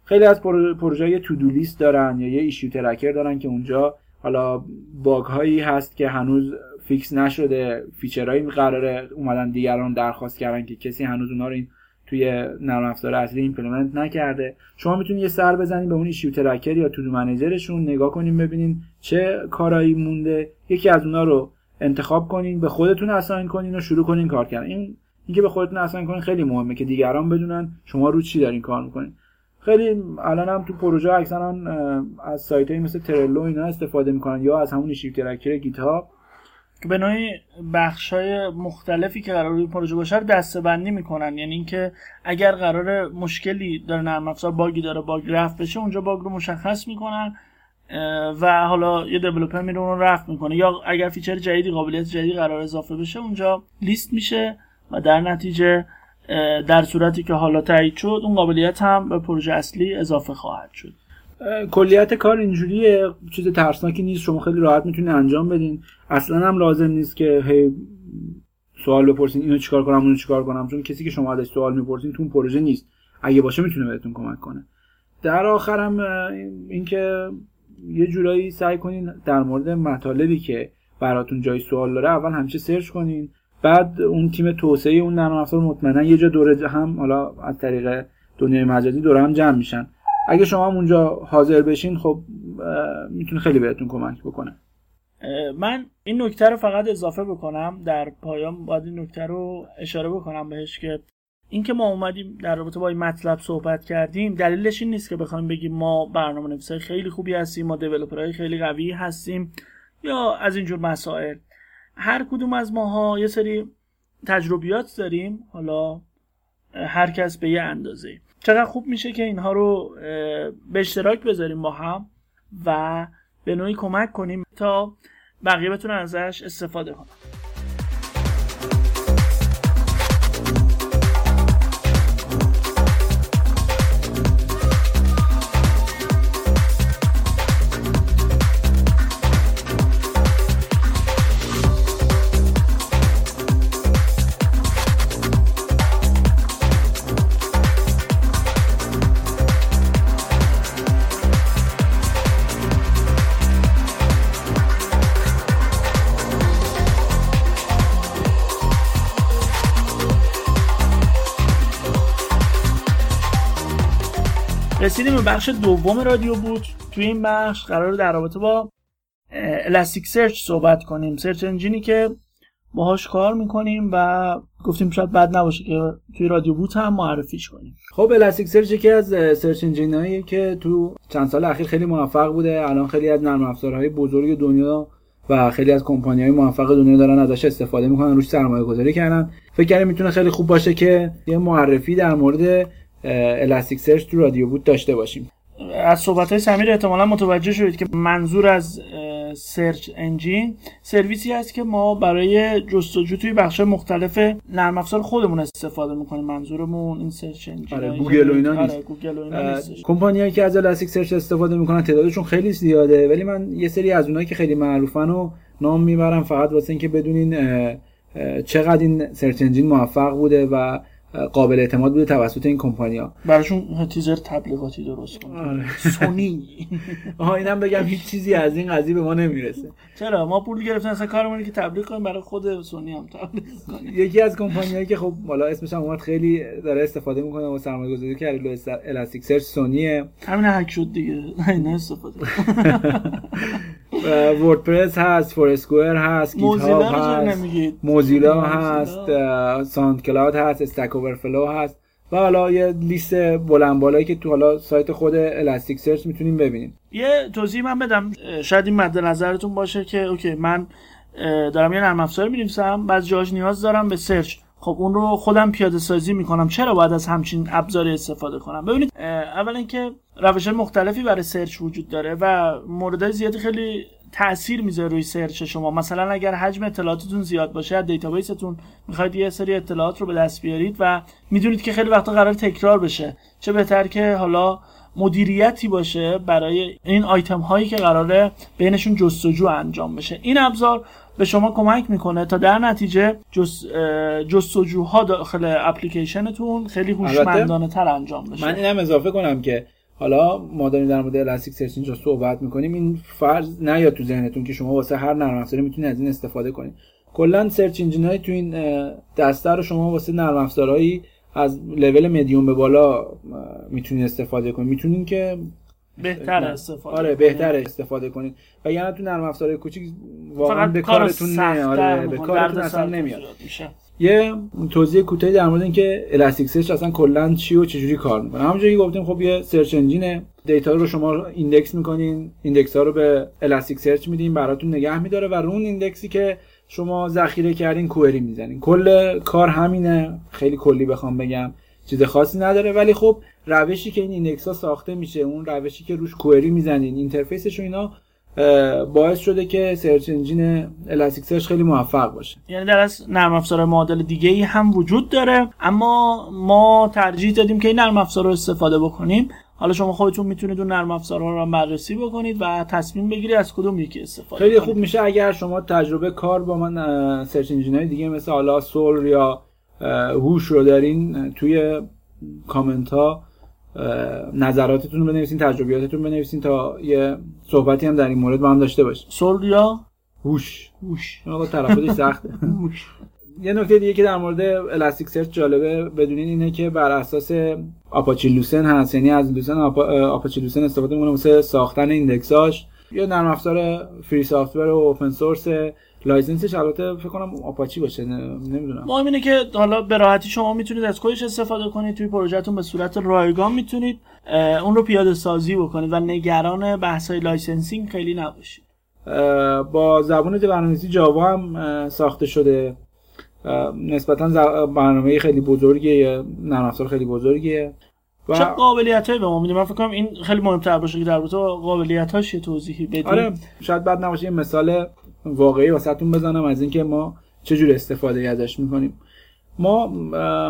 خیلی از پروژه یه todo list دارن یا یه issue tracker دارن که اونجا حالا bug هایی هست که هنوز fix نشده feature هایی قراره اومدن دیگران درخواست کردن که کسی هنوز اونا رو این توی نرم افزار اصلی implement نکرده. شما می‌تونید یه سر بزنید به اون issue tracker یا todo manager شون نگاه کنیم ببینین چه کارایی مونده. یکی از اونا رو انتخاب کنین به خودتون assign کنین و شروع کنین کار کردن. این اینکه به خودتون assign کنین خیلی مهمه که دیگران بدونن شما رو چی دارین کار می‌کنین. خیلی الان هم تو پروژه اکثرا از سایت مثل Trello اینا استفاده می‌کنن یا از همون issue tracker Git که به نوعی بخش های مختلفی که قرار روی پروژه باشه رو دسته بندی می‌کنن. یعنی اینکه اگر قرار مشکلی داره نرم افزار bug ی داره bug رفع بشه اونجا bug رو مشخص می‌کنن و حالا یه developer میره اون رو رفع می‌کنه. یا اگر feature جدیدی قابلیت جدیدی قرار اضافه بشه اونجا لیست میشه و در نتیجه در صورتی که حالا تایید شد اون قابلیت هم به پروژه اصلی اضافه خواهد شد. کلیت کار اینجوریه چیز ترسناکی نیست شما خیلی راحت می‌تونید انجام بدین. اصلا هم لازم نیست که هی سوال بپرسین اینو چیکار کنم اونو چیکار کنم؟ چون کسی که شما ازش سوال می‌پرسین تو اون پروژه نیست. اگه باشه می‌تونه بهتون کمک کنه. در آخرم اینکه یه جورایی سعی کنین در مورد مطالبی که براتون جای سوال داره اول همیشه سرچ کنین. بعد اون تیم توسعه اون نرم افزار مطمئنا یه جا دوره هم حالا از طریق دنیای مجازی دوره هم جمع میشن. اگه شما هم اونجا حاضر بشین خب می‌تونه خیلی بهتون کمک بکنه. من این نکته رو فقط اضافه بکنم. در پایان باید این نکته رو اشاره بکنم بهش که اینکه ما اومدیم در رابطه با این مطلب صحبت کردیم دلیلش این نیست که بخوایم بگیم ما برنامه نویسای خیلی خوبی هستیم ما دیولپرهای خیلی قوی هستیم یا از اینجور مسائل. هر کدوم از ماها یه سری تجربیات داریم حالا هر کس به یه اندازه. چقدر خوب میشه که اینها رو به اشتراک بذاریم با هم و به نوعی کمک کنیم تا بقیه بتونن ازش استفاده کنن. رسیدیم به بخش دوم رادیو بوت. توی این بخش قرار در رابطه با Elasticsearch صحبت کنیم. search engine ی که باهاش کار می‌کنیم و گفتیم شاید بد نباشه که توی رادیو بوت هم معرفیش کنیم. خب Elasticsearch یکی از search engine که تو چند سال اخیر خیلی موفق بوده. الان خیلی از نرم افزارهای بزرگ دنیا و خیلی از کمپانی های موفق دنیا دارن ازش استفاده می‌کنن روش سرمایه گذاری کردن. فکر کردم می‌تونه خیلی خوب باشه که یه معرفی در مورد Elasticsearch تو رادیو بوت داشته باشیم. از صحبت های سمیر احتمالا متوجه شدید که منظور از search engine سرویسی هست که ما برای جستجو توی بخش مختلف نرم افزار خودمون استفاده می‌کنیم. منظورمون این search engine آره گوگل و اینا نیست. آره کمپانیایی که از Elasticsearch استفاده می‌کنن تعدادشون خیلی زیاده ولی من یه سری از اونایی که خیلی معروفن و نام می‌برم فقط واسه اینکه بدونین چقدر این سرچ انجین موفق بوده و قابل اعتماد بوده توسط این کمپانیا براشون تیزر تبلیغاتی درست کن آره. سونی. آها اینم بگم هیچ چیزی از این قضیه به ما نمی‌رسه. چرا؟ ما پول گرفتن اصلا کارمون که تبلیغ کنیم برای خود سونی هم تبلیغ کنیم. یکی از کمپانیایی که خب بالا اسمش هم اومد خیلی داره استفاده می‌کنه و سرمایه گذاری کرده الاستیک سرچ سونیه. همین هک شد دیگه. نه استفاده WordPress هست Foursquare هست Git Mozilla Hub هست Mozilla. هست SoundCloud هست Stack Overflow هست. و حالا یه لیست بلند بالایی که تو حالا سایت خود Elasticsearch می‌تونیم ببینیم. یه توضیح من بدم. شاید این مد نظرتون باشه که okay من دارم یه نرم افزار می‌نویسم بعض جاهاش نیاز دارم به search خب اون رو خودم پیاده سازی می‌کنم. چرا باید از همچین ابزاری استفاده کنم؟ ببینید اه، اولا اینکه روش مختلفی برای search وجود داره و موردهای زیادی خیلی تاثیر می‌ذاره روی search شما. مثلا اگر حجم اطلاعاتتون زیاد باشه از database تون می‌خواید یه سری اطلاعات رو به دست بیارید و می‌دونید که خیلی وقتا قراره تکرار بشه. چه بهتر که حالا مدیریتی باشه برای این آیتم هایی که قراره بینشون جستجو انجام بشه. این ابزار به شما کمک می‌کنه تا در نتیجه. اه، جستجوها داخل اپلیکیشنتون خیلی هوشمندانه تر انجام بشه. من اینم اضافه کنم که حالا ما داریم در مورد Elasticsearch اینجا صحبت می‌کنیم این فرض نیاد تو ذهنتون که شما واسه هر نرم افزاری می‌تونید از این استفاده کنید کلا search engine های تو این دسته رو شما واسه نرم افزارهایی از level medium به بالا می‌تونید استفاده کنید می‌تونید که بهتر. استفاده آره. بهتر استفاده کنید و یعنی تو نرم افزارهای کوچیک واقعا به کار کارتون نه سخت‌تر آره به کارتون اصلا نمیاد. یه توضیح کوتاهی در مورد اینکه Elasticsearch اصلا کلا چی و چجوری کار می‌کنه. همونجوری که گفتیم خب یه search engine ه data رو شما index می‌کنین index ها رو به Elasticsearch میدین براتون نگه میداره و رو اون index ی که شما ذخیره کردین query می‌زنین. کل کار همینه. خیلی کلی بخوام بگم. چیز خاصی نداره. ولی خب روشی که این index ها ساخته میشه اون روشی که روش query می‌زنین interface ش و اینا باعث شده که search engine Elasticsearch خیلی موفق باشه یعنی در از نرم افزار معادل دیگه ای هم وجود داره اما ما ترجیح دادیم که این نرم افزار رو استفاده بکنیم حالا شما خودتون می‌تونید اون نرم افزارها رو بررسی بکنید و تصمیم بگیرید از کدوم یکی استفاده خیلی کنید. خوب میشه اگر شما تجربه کار با من سرچ انجین های دیگه مثل حالا سول یا هوش رو دارین توی کامنت ها نظراتتون رو بنویسین تجربیاتتون بنویسین تا یه صحبتی هم در این مورد با هم داشته باشیم. سول یا هوش. هوش. آقا تلفظش سخته. هوش. یه نکته دیگه که در مورد Elasticsearch جالبه بدونین اینه که بر اساس Apache Lucene هست یعنی از Lucene آپا... Apache Lucene استفاده می‌کنه واسه ساختن index اش. یه نرم افزار free software و open source license ش البته فکر کنم آپاچی باشه نمی‌دونم. مهم اینه که حالا به راحتی شما می‌تونید از خودش استفاده کنید توی پروژهتون به صورت رایگان می‌تونید اون رو پیاده سازی بکنید و نگران بحث های licensing خیلی نباشید. با زبان برنامه‌نویسی جاوا هم ساخته شده. نسبتا برنامه خیلی بزرگیه یه نرم افزار خیلی بزرگیه. و چه قابلیت به ما میده من فکر کنم این خیلی مهمتر باشه که در رابطه با قابلیتاش یه توضیحی بدید آره شاید بد نباشه یه مثال واقعی واسهتون بزنم از اینکه ما چجور استفاده ازش می‌کنیم. ما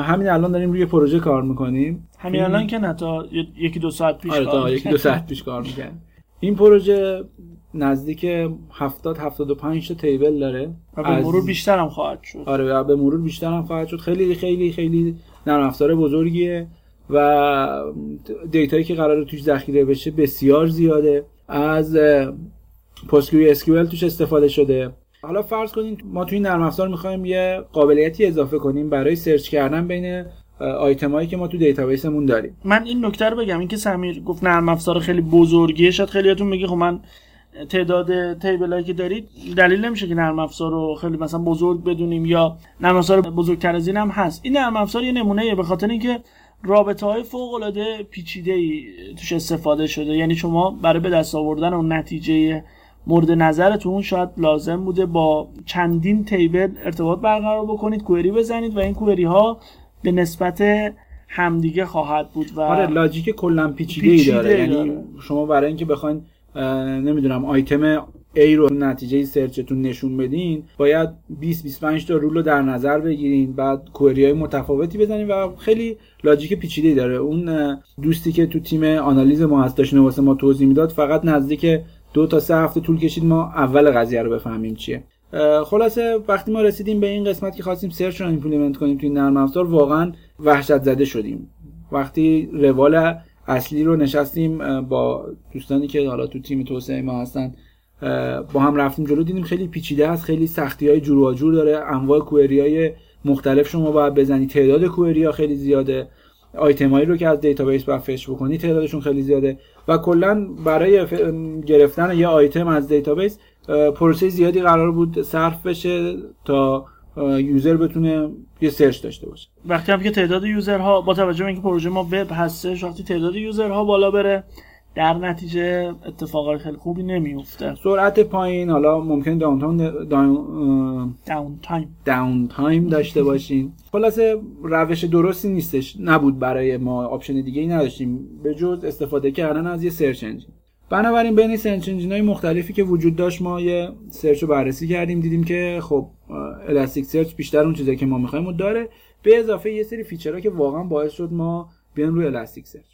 همین الان داریم روی پروژه کار می‌کنیم. همین الان که نه تا یکی دو ساعت پیش آره کار تا یکی. دو ساعت پیش کار می‌کنیم این پروژه نزدیک 70 75 تا table داره. و به از- مرور بیشتر هم خواهد شد. آره به مرور بیشتر هم خواهد شد. خیلی خیلی خیلی نرم افزار بزرگیه و data یی که قراره توش ذخیره بشه بسیار زیاده. از PostgreSQL توش استفاده شده. حالا فرض کنید ما توی این نرم افزار می‌خوایم یه قابلیتی اضافه کنیم برای search کردن بین آیتم هایی که ما تو database مون داریم. من این نکته رو بگم اینکه سمیر گفت نرم افزار خیلی بزرگیه شاید خیلیاتون میگه خب من تعداد تیبل که دارید دلیل نمیشه که نرم افزار رو خیلی مثلا بزرگ بدونیم یا نرم افزار بزرگتر از این هم هست. این نرم افزار یه نمونه به خاطر اینکه رابطه های فوق العاده پیچیده ای توش استفاده شده. یعنی شما برای به دست آوردن اون نتیجه مورد نظرتون شاید لازم بوده با چندین تیبل ارتباط برقرار بکنید کوئری بزنید و این کوئری ها به نسبت همدیگه خواهد بود و آره لاجیک کلا پیچیده ای پیچیده داره یعنی. شما برای اینکه بخواین نمی‌دونم آیتم A رو نتیجه سرچتون نشون بدین باید 20 25 تا رول رو در نظر بگیرین بعد کوئری های متفاوتی بزنین و خیلی لاجیک پیچیده ای داره اون دوستی که تو تیم آنالیز ما هست داشت واسه ما توضیح می‌داد فقط نزدیک دو تا سه هفته طول کشید ما اول قضیه رو بفهمیم چیه. خلاصه وقتی ما رسیدیم به این قسمت که خواستیم search رو implement کنیم توی نرم افزار واقعا وحشت زده شدیم. وقتی روال اصلی رو نشستیم با دوستانی که حالا تو تیم توسعه ما هستن با هم رفتیم جلو دیدیم خیلی پیچیده است خیلی سختی های جور جور داره. انواع query های مختلف شما باید بزنی تعداد query ها خیلی زیاده. آیتمایی رو که از database باید fetch بکنی تعدادشون خیلی زیاده. و کلا برای گرفتن یه آیتم از database پروسه زیادی قرار بود صرف بشه تا user بتونه یه search داشته باشه. وقتی هم که تعداد user ها با توجه به اینکه پروژه ما وب هستش وقتی تعداد user ها بالا بره در نتیجه اتفاقات خیلی خوبی نمیفته سرعت پایین حالا ممکن downtime downtime داشته باشین خلاصه روش درستی نیستش. نبود برای ما option دیگه ای نداشتیم. به جز استفاده کردن از یه search engine. بنابراین بین search engine های مختلفی که وجود داشت ما یه search رو بررسی کردیم. دیدیم که خب Elasticsearch بیشتر اون چیزایی که ما می‌خوایم داره. به اضافه یه سری feature ها که واقعا باعث شد ما بیایم روی Elasticsearch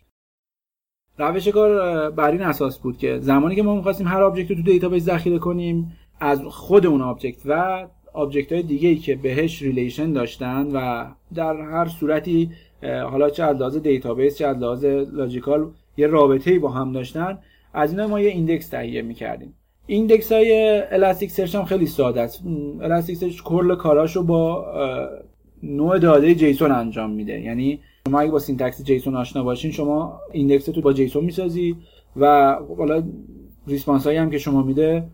روش کار بر این اساس بود که زمانی که ما می‌خواستیم هر object رو تو database ذخیره کنیم از خود اون object و object های دیگه ای که بهش relation داشتن و در هر صورتی حالا چه از لحاظ database چه از لحاظ logical یه رابطه با هم داشتن از اینا ما یه index تهیه می‌کردیم. index های Elasticsearch هم خیلی ساده است. Elasticsearch کل کاراشو با نوع داده JSON انجام میده. یعنی شما اگه با syntax JSON آشنا باشین شما index تو با JSON می‌سازی و حالا response هایی هم که شما میده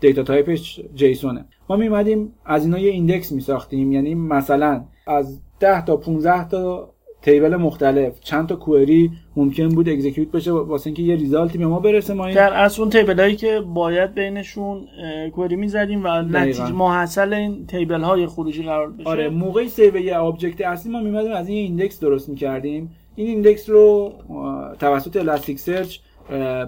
data type ش JSON ه. ما میمدیم از اینا یه index میساختیم. یعنی مثلا از 10 تا 15 تا table مختلف. چند تا query ممکن بود execute بشه واسه اینکه یه result ی به ما برسه ما این در اصل اون table هایی که باید بینشون query می‌زدیم و نتیجه محصل این table های خروجی قرار بشه. آره موقعی save یه object اصلی ما میمدیم از این index درست می‌کردیم. این index رو توسط Elasticsearch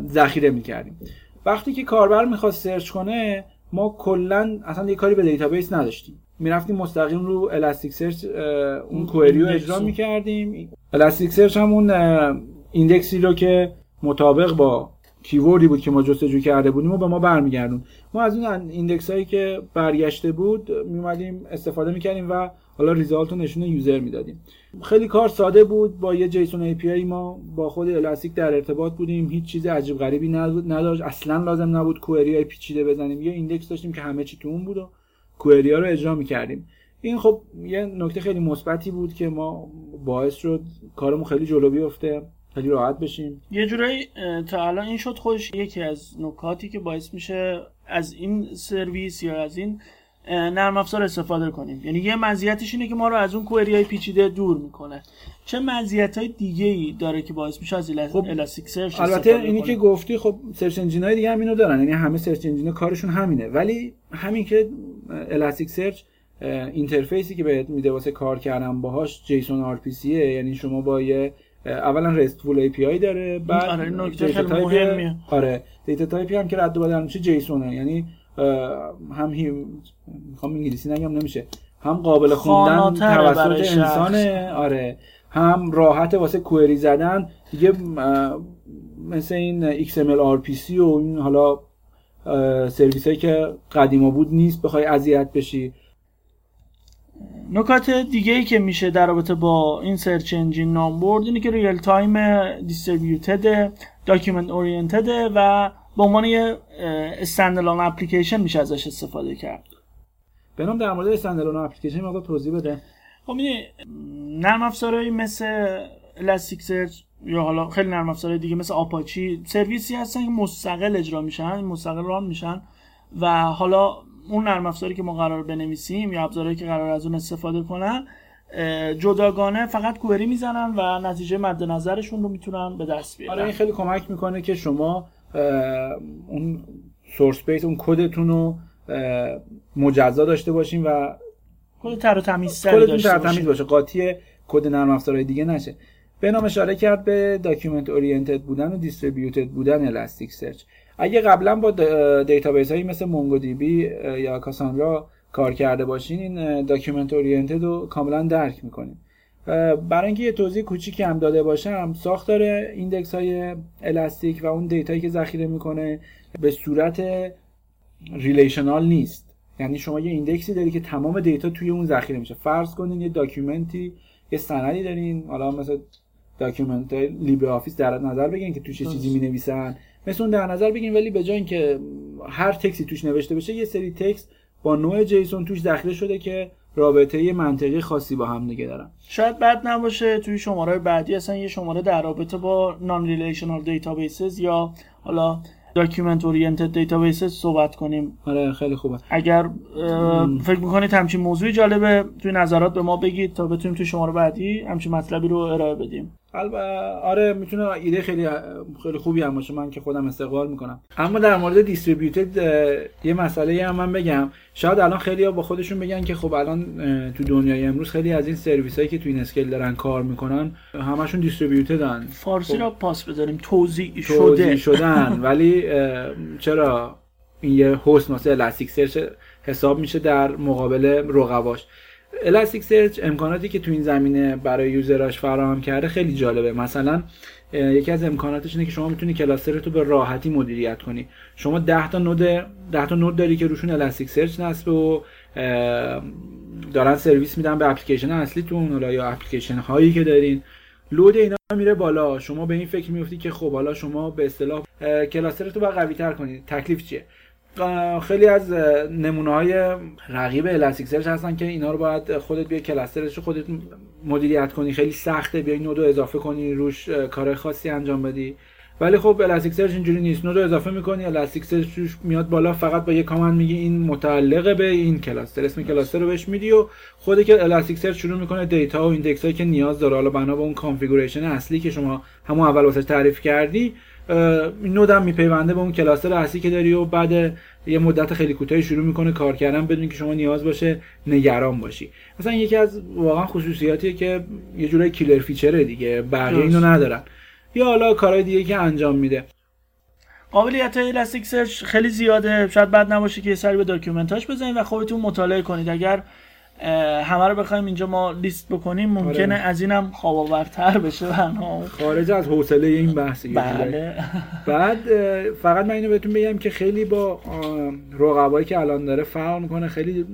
ذخیره می‌کردیم. وقتی که کاربر می‌خواست search کنه ما کلا اصلا یه کاری به database نداشتیم. می‌رفتیم مستقیم رو Elasticsearch اون query رو اجرا می‌کردیم. Elasticsearch همون index ی رو که مطابق با keyword ی بود که ما جستجو کرده بودیم و به ما برمیگردوند ما از اون index هایی که برگشته بود میومدیم استفاده می‌کردیم و حالا result رو نشون user می‌دادیم. خیلی کار ساده بود. با یه JSON API ما با خود Elastic در ارتباط بودیم. هیچ چیز عجیب غریبی نداشت. اصلا لازم نبود query های پیچیده بزنیم. یه index داشتیم که همه چی تو اون بود و query ها رو اجرا می‌کردیم. این خب یه نکته خیلی مثبتی بود که ما باعث شد کارمون خیلی جلو بیفته خیلی راحت بشیم. یه جورایی تا الان این شد خوش یکی از نکاتی که باعث میشه از این سرویس یا از این نرم افزار استفاده کنیم. یعنی یه مزیتش اینه که ما رو از اون query های پیچیده دور می‌کنه. چه مزیت های دیگه ای داره که باعث میشه از خب Elasticsearch البته اینی که گفتی خب search engine های دیگه هم اینو دارن. یعنی همه search engine کارشون همینه. ولی همین که Elasticsearch interface ی که بهت میده واسه کار کردن باهاش JSON RPC یه یعنی شما با یه اولا RESTful API داره بعد آره نکته خیلی مهمیه. آره data type ی هم که رد و بدل میشه JSON ه. یعنی هم می‌خوام انگلیسی نگم نمیشه. هم قابل خوندن توسط انسانه آره. هم راحت واسه query زدن. دیگه مثل این XML RPC و این حالا سرویس هایی که قدیما بود نیست بخوای اذیت بشی. نکات دیگه ای که میشه در رابطه با این search engine نام برد اینه که real time distributed document oriented ه و به عنوان یه standalone application میشه ازش استفاده کرد. نام در مورد standalone application مقدار توضیح بده. خب می‌دونی نرم افزارهایی مثل Elasticsearch یا حالا خیلی نرم افزارهای دیگه مثل آپاچی سرویسی هستن که مستقل اجرا میشن مستقل run میشن و حالا اون نرم افزاری که ما قرار بنویسیم یا ابزارهایی که قرار از اون استفاده کنن جداگانه فقط query می‌زنن و نتیجه مد نظرشون رو می‌تونن به دست بیارن. آره این خیلی کمک می‌کنه که شما اون source base اون کدتون رو مجزا داشته باشین و کد تر و تمیز داشته تمیز باشه. قاطی کد نرم افزارهای دیگه نشه. به نام اشاره کرد به document oriented بودن و distributed بودن Elasticsearch اگه قبلا با database هایی مثل MongoDB یا Cassandra کار کرده باشین این document oriented رو کاملا درک می‌کنین برای اینکه یه توضیح کوچیکی هم داده باشم ساختار index های Elastic و اون data یی که ذخیره می‌کنه به صورت relational نیست. یعنی شما یه index ی داری که تمام data توی اون ذخیره میشه. فرض کنین یه document ی یه سندی دارین حالا مثلا document LibreOffice در نظر بگیرین که توش چیزی می نویسن مثل اون در نظر بگیرین ولی به جای اینکه هر تکسی توش نوشته بشه یه سری text با نوع JSON توش ذخیره شده که رابطه منطقی خاصی با هم دیگه دارن. شاید بد نباشه توی شماره بعدی اصلا یه شماره در رابطه با non-relational databases یا حالا document oriented databases صحبت کنیم. آره خیلی خوبه. اگر فکر می‌کنید همچین موضوعی جالبه توی نظرات به ما بگید تا بتونیم توی شماره بعدی همچین مطلبی رو ارائه بدیم. آره می‌تونه ایده خیلی خیلی خوبی هم باشه. من که خودم استقبال می‌کنم. اما در مورد دیستریبیوتد یه مسئله هم من بگم. شاید الان خیلی ها با خودشون بگن که خب الان تو دنیای امروز خیلی از این سرویس هایی که تو این اسکیل دارن کار می‌کنن همشون دیستریبیوتدن فارسی خب. را پاس بذاریم توضیح شده. شدن. ولی چرا این یه هست مثل الاستیک سرچ حساب میشه در مقابل رقباش؟ Elasticsearch امکاناتی که تو این زمینه برای user اش فراهم کرده خیلی جالبه. مثلا یکی از امکاناتش اینه که شما می‌تونی cluster تو به راحتی مدیریت کنی. شما 10 تا node 10 تا node داری که روشون Elasticsearch نصب و دارن سرویس میدن به اپلیکیشن اصلیتون یا اپلیکیشن هایی که دارین. load اینا میره بالا. شما به این فکر میفتی که خب حالا شما به اصطلاح cluster تو باید قوی تر کنید تکلیف چیه؟ خیلی از نمونه های رقیب Elastic هستن که اینا رو باید خودت بیا cluster ش رو خودت مدیریت کنی. خیلی سخته بیای node اضافه کنی روش کار خاصی انجام بدی. ولی خب Elasticsearch اینجوری نیست. node اضافه می‌کنی Elasticsearch میاد بالا فقط با یه command میگی این متعلقه به این cluster اسم cluster رو بهش میدی و خودی که Elasticsearch شروع می‌کنه data و index هایی که نیاز داره. حالا بنا به اون configuration اصلی که شما همون اول واسه تعریف کردی این node هم میپیونده به اون cluster اصلی که داری و بعد یه مدت خیلی کوتاهی شروع می‌کنه کار کردن بدون که شما نیاز باشه نگران باشی. مثلا یکی از واقعا خصوصیاتیه که یه جورای killer feature ه دیگه بقیه اینو ندارن. یا حالا کارهای دیگه که انجام میده. قابلیت های Elasticsearch خیلی زیاده. شاید بد نباشه که یه سری به document اش بزنید و خودتون مطالعه کنید. اگر همه رو بخوایم اینجا ما لیست بکنیم. ممکنه آره. از اینم خواب آورتر بشه خارج از حوصله این بحث بله. بعد فقط من اینو بهتون بگم که خیلی با رقبایی که الان داره فرق می‌کنه خیلی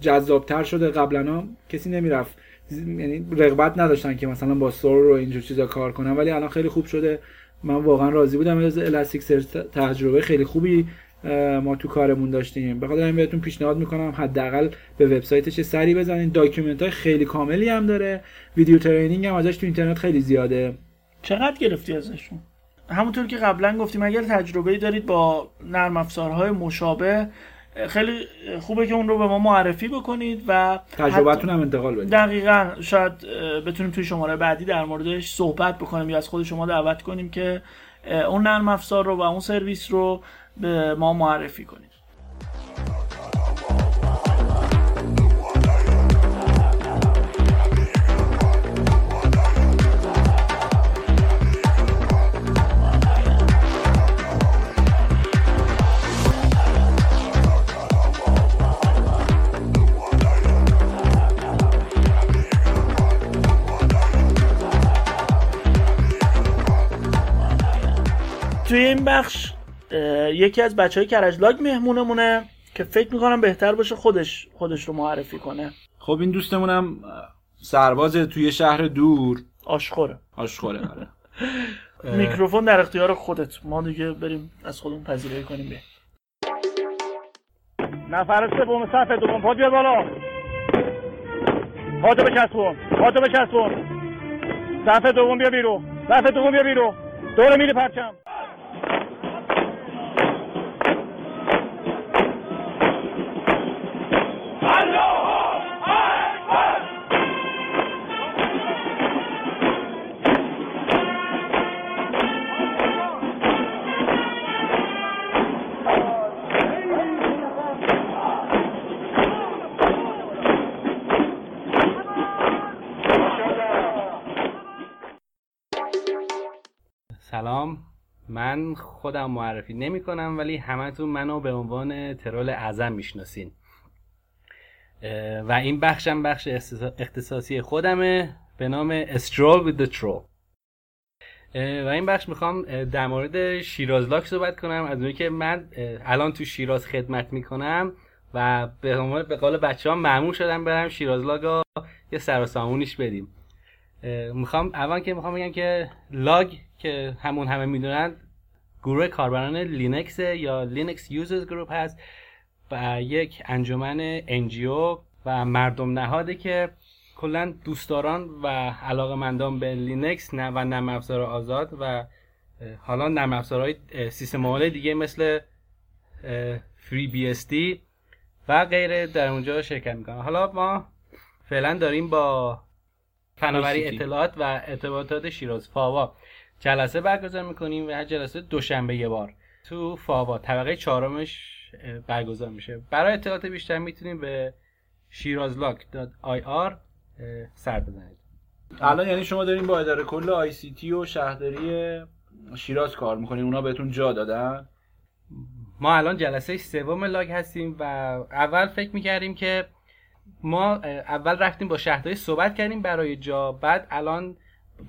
جذابتر شده. قبلا کسی نمی‌رفت. یعنی رغبت نداشتن که مثلا با Solr و اینجور چیزا کار کنن ولی الان خیلی خوب شده. من واقعا راضی بودم. از Elasticsearch تجربه خیلی خوبی ما تو کارمون داشتیم. به خاطر بهتون پیشنهاد می‌کنم حداقل به وبسایتش سری بزنید. document های خیلی کاملی هم داره. ویدیو ترینینگ هم ازش تو اینترنت خیلی زیاده. چقدر گرفتی ازشون؟ همونطور که قبلا گفتیم اگر تجربه دارید با نرم افزارهای مشابه خیلی خوبه که اون رو به ما معرفی بکنید و تجربتون هم انتقال بدید. دقیقا شاید بتونیم توی شماره بعدی در موردش صحبت بکنیم یا از خود شما دعوت کنیم که اون نرم افزار رو و اون سرویس رو به ما معرفی کنید. توی این بخش یکی از بچه های کرجلاگ مهمونمونه که فکر می‌کنم بهتر باشه خودش خودش رو معرفی کنه. خب این دوستمونم سرباز توی شهر دور. آشخوره. آشخوره آره. میکروفون در اختیار خودت. ما دیگه بریم از خودمون پذیرایی کنیم. به نفر سوم صفحه دوم. پاد بیار بالا. پادو بچسبون. پادو بچسبون. صفحه دوم بیا بیرو صفحه دوم بیا بیرو دور میری پرچم. سلام. من خودم معرفی نمی کنم ولی همتون منو به عنوان ترول اعظم می‌شناسین. و این بخشم بخش اختصاصی خودمه به نام استرول with the troll. و این بخش می‌خوام در مورد شیراز لاک صحبت کنم. از اونی که من الان تو شیراز خدمت می‌کنم و به عنوان به قول بچه ها معمول شدم برم شیراز لاگا یه سر و سامونیش بدیم. می‌خوام اول که می‌خوام بگم که لاگ که همون همه می‌دونن گروه کاربران لینکس یا Linux users group هست و یک انجمن NGO و مردم نهاده که کلا دوستداران و علاقمندان به لینکس و نرم افزار آزاد و حالا نرم افزارهای سیستم عامل دیگه مثل FreeBSD و غیره در اونجا شرکت می‌کنن. حالا ما فعلا داریم با فناوری اطلاعات و ارتباطات شیراز فاوا. جلسه برگزار می‌کنیم و هر جلسه دوشنبه یه بار. تو فاوا طبقه چهارمش برگزار میشه. برای اطلاعات بیشتر می‌تونیم به shirazlock.ir سر بزنید. الان یعنی شما دارین با اداره کل آی سی تی و شهرداری شیراز کار می‌کنین. اونا بهتون جا دادن. ما الان جلسه سوم لاگ هستیم و اول فکر می‌کردیم که ما اول رفتیم با شهرداری صحبت کردیم برای جا. بعد الان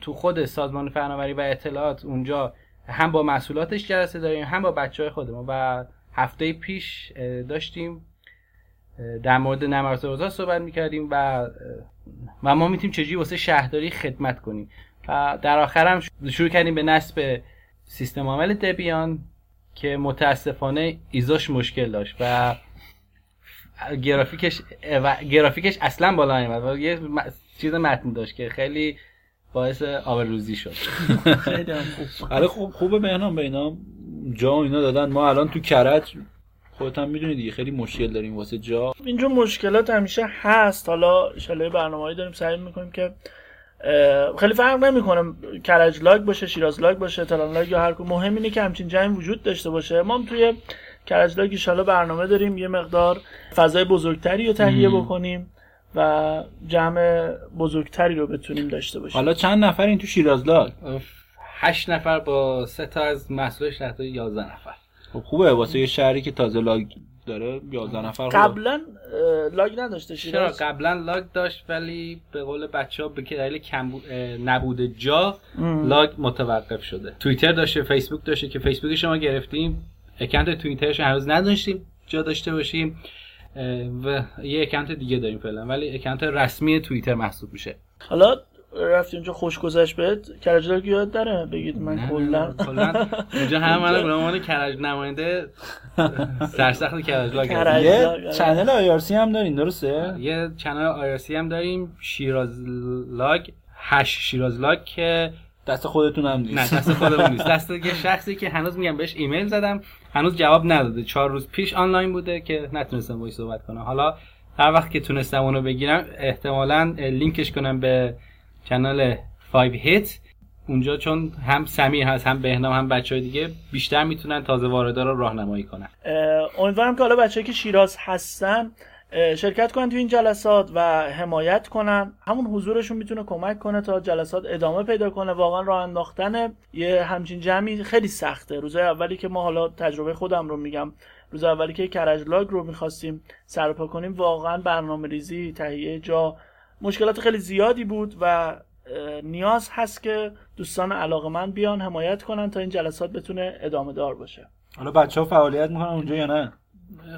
تو خود سازمان فناوری و اطلاعات اونجا هم با مسئولاتش جلسه داریم هم با بچه های خودمون و هفته پیش داشتیم در مورد نمرات صحبت می‌کردیم و و ما می‌تونیم چجوری واسه شهرداری خدمت کنیم. و در آخر هم شروع کردیم به نصب سیستم عامل دبیان که متاسفانه ایزاش مشکل داشت و گرافیکش و گرافیکش اصلا بالا نمیاد یه چیز متن داشت که خیلی باعث آبروزی شد. خیلی خوب. آره خوب خوبه بهنام به اینا. جا اینا دادن. ما الان تو کرج خودت هم می‌دونی دیگه. خیلی مشکل داریم واسه جا. اینجا مشکلات همیشه هست. حالا ان برنامه‌ای داریم سعی می‌کنیم که خیلی فرق نمی‌کنه. کرج لاگ باشه شیراز لاگ باشه تلان لاگ یا هر مهم اینه که همچین جمعی وجود داشته باشه. ما هم توی کرج لاگ ان برنامه داریم. یه مقدار فضای بزرگتری رو تهیه بکنیم. و جمع بزرگتری رو بتونیم داشته باشیم. حالا چند نفر این تو شیراز لاگ هشت نفر با سه تا از مسئول شهر تا 11 نفر. خب خوبه. واسه یه شهری که تازه لاگ داره 11 نفر قبلا LUG نداشته چرا؟ قبلا LUG داشت ولی به قول بچه ها به دلیل کمبود جا LUG متوقف شده. توییتر داشته فیسبوک داشته که فیسبوک شما گرفتیم. account Twitter ش هنوز نداشتیم جا داشته باشیم. و یه account دیگه داریم فعلا ولی account رسمی توییتر محسوب میشه. حالا رفتی اونجا خوش گذشت بهت یاد داره؟ بگید من کلا. اونجا هم من به عنوان کرج نماینده سرسخت کرج LUG یه channel IRC هم دارین درسته؟ یه channel IRC هم داریم شیراز LUG هش شیراز LUG که دست خودتون هم نیست. نه دست خودمون نیست. دست یه شخصی که هنوز میگم بهش ایمیل زدم هنوز جواب نداده. چهار روز پیش آنلاین بوده که نتونستم باهاش صحبت کنم. حالا هر وقت که تونستم اونو بگیرم احتمالا لینکش کنم به کانال 5hit. اونجا چون هم سمیر هست هم بهنام هم بچه های دیگه بیشتر می‌تونن تازه واردا رو راهنمایی کنن. امیدوارم که حالا بچه که شیراز هستن شرکت کنن تو این جلسات و حمایت کنن. همون حضورشون می‌تونه کمک کنه تا جلسات ادامه پیدا کنه. واقعا راه انداختن یه همچین جمعی خیلی سخته. روزای اولی که ما حالا تجربه خودم رو میگم روز اولی که کرج لاگ رو می‌خواستیم سرپا کنیم واقعا برنامه ریزی تهیه جا مشکلات خیلی زیادی بود و نیاز هست که دوستان علاقه من بیان حمایت کنن تا این جلسات بتونه ادامه دار باشه. حالا بچه ها فعالیت می‌کنن اونجا یا نه؟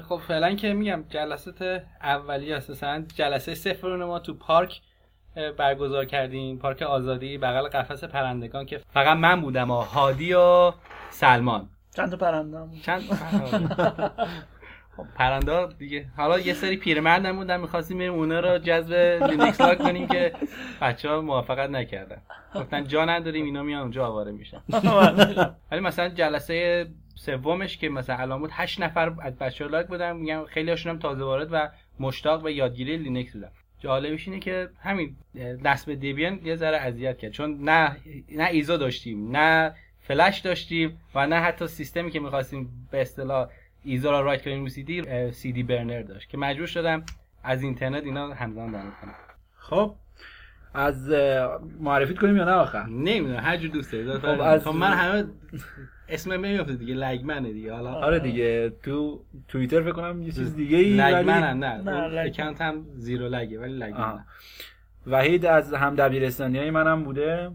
خب فعلا که میگم جلسات اولی اساسا جلسه سفرون ما تو پارک برگزار کردیم. پارک آزادی بغل قفس پرندگان که فقط من بودم و هادی و سلمان. چند تا پرنده چند خب پرنده دیگه. حالا یه سری پیرمرد هم بودن می‌خواستیم بریم اونا رو جذب لینکس لاگ کنیم که بچه ها موافقت نکردن. گفتن جا نداریم اینا میان اونجا آواره میشن. ولی مثلا جلسه سومش که مثلا الان بود 8 نفر از بچه ها LUG بودن. میگم خیلی هاشون هم تازه وارد و مشتاق به یادگیری لینکس بودن. جالبش اینه که همین نصب Debian یه ذره اذیت کرد. چون نه نه ISO داشتیم نه فلش داشتیم و نه حتی سیستمی که می‌خواستیم به اصطلاح ISO را write کنیم رو CD CD burner داشت. که مجبور شدم از اینترنت اینا همزمان دانلود کنم. خب از معرفیت کنیم یا نه آخر نمی‌دونم هر جور دوست داری. خب از من همه اسمم نمیافته دیگه لگمنه دیگه. حالا آره دیگه تو توییتر فکر کنم یه چیز دیگه ای لگمن نه. نه اکانت هم زیرو لگه ولی لگمن وحید از هم دبیرستانی های منم بوده.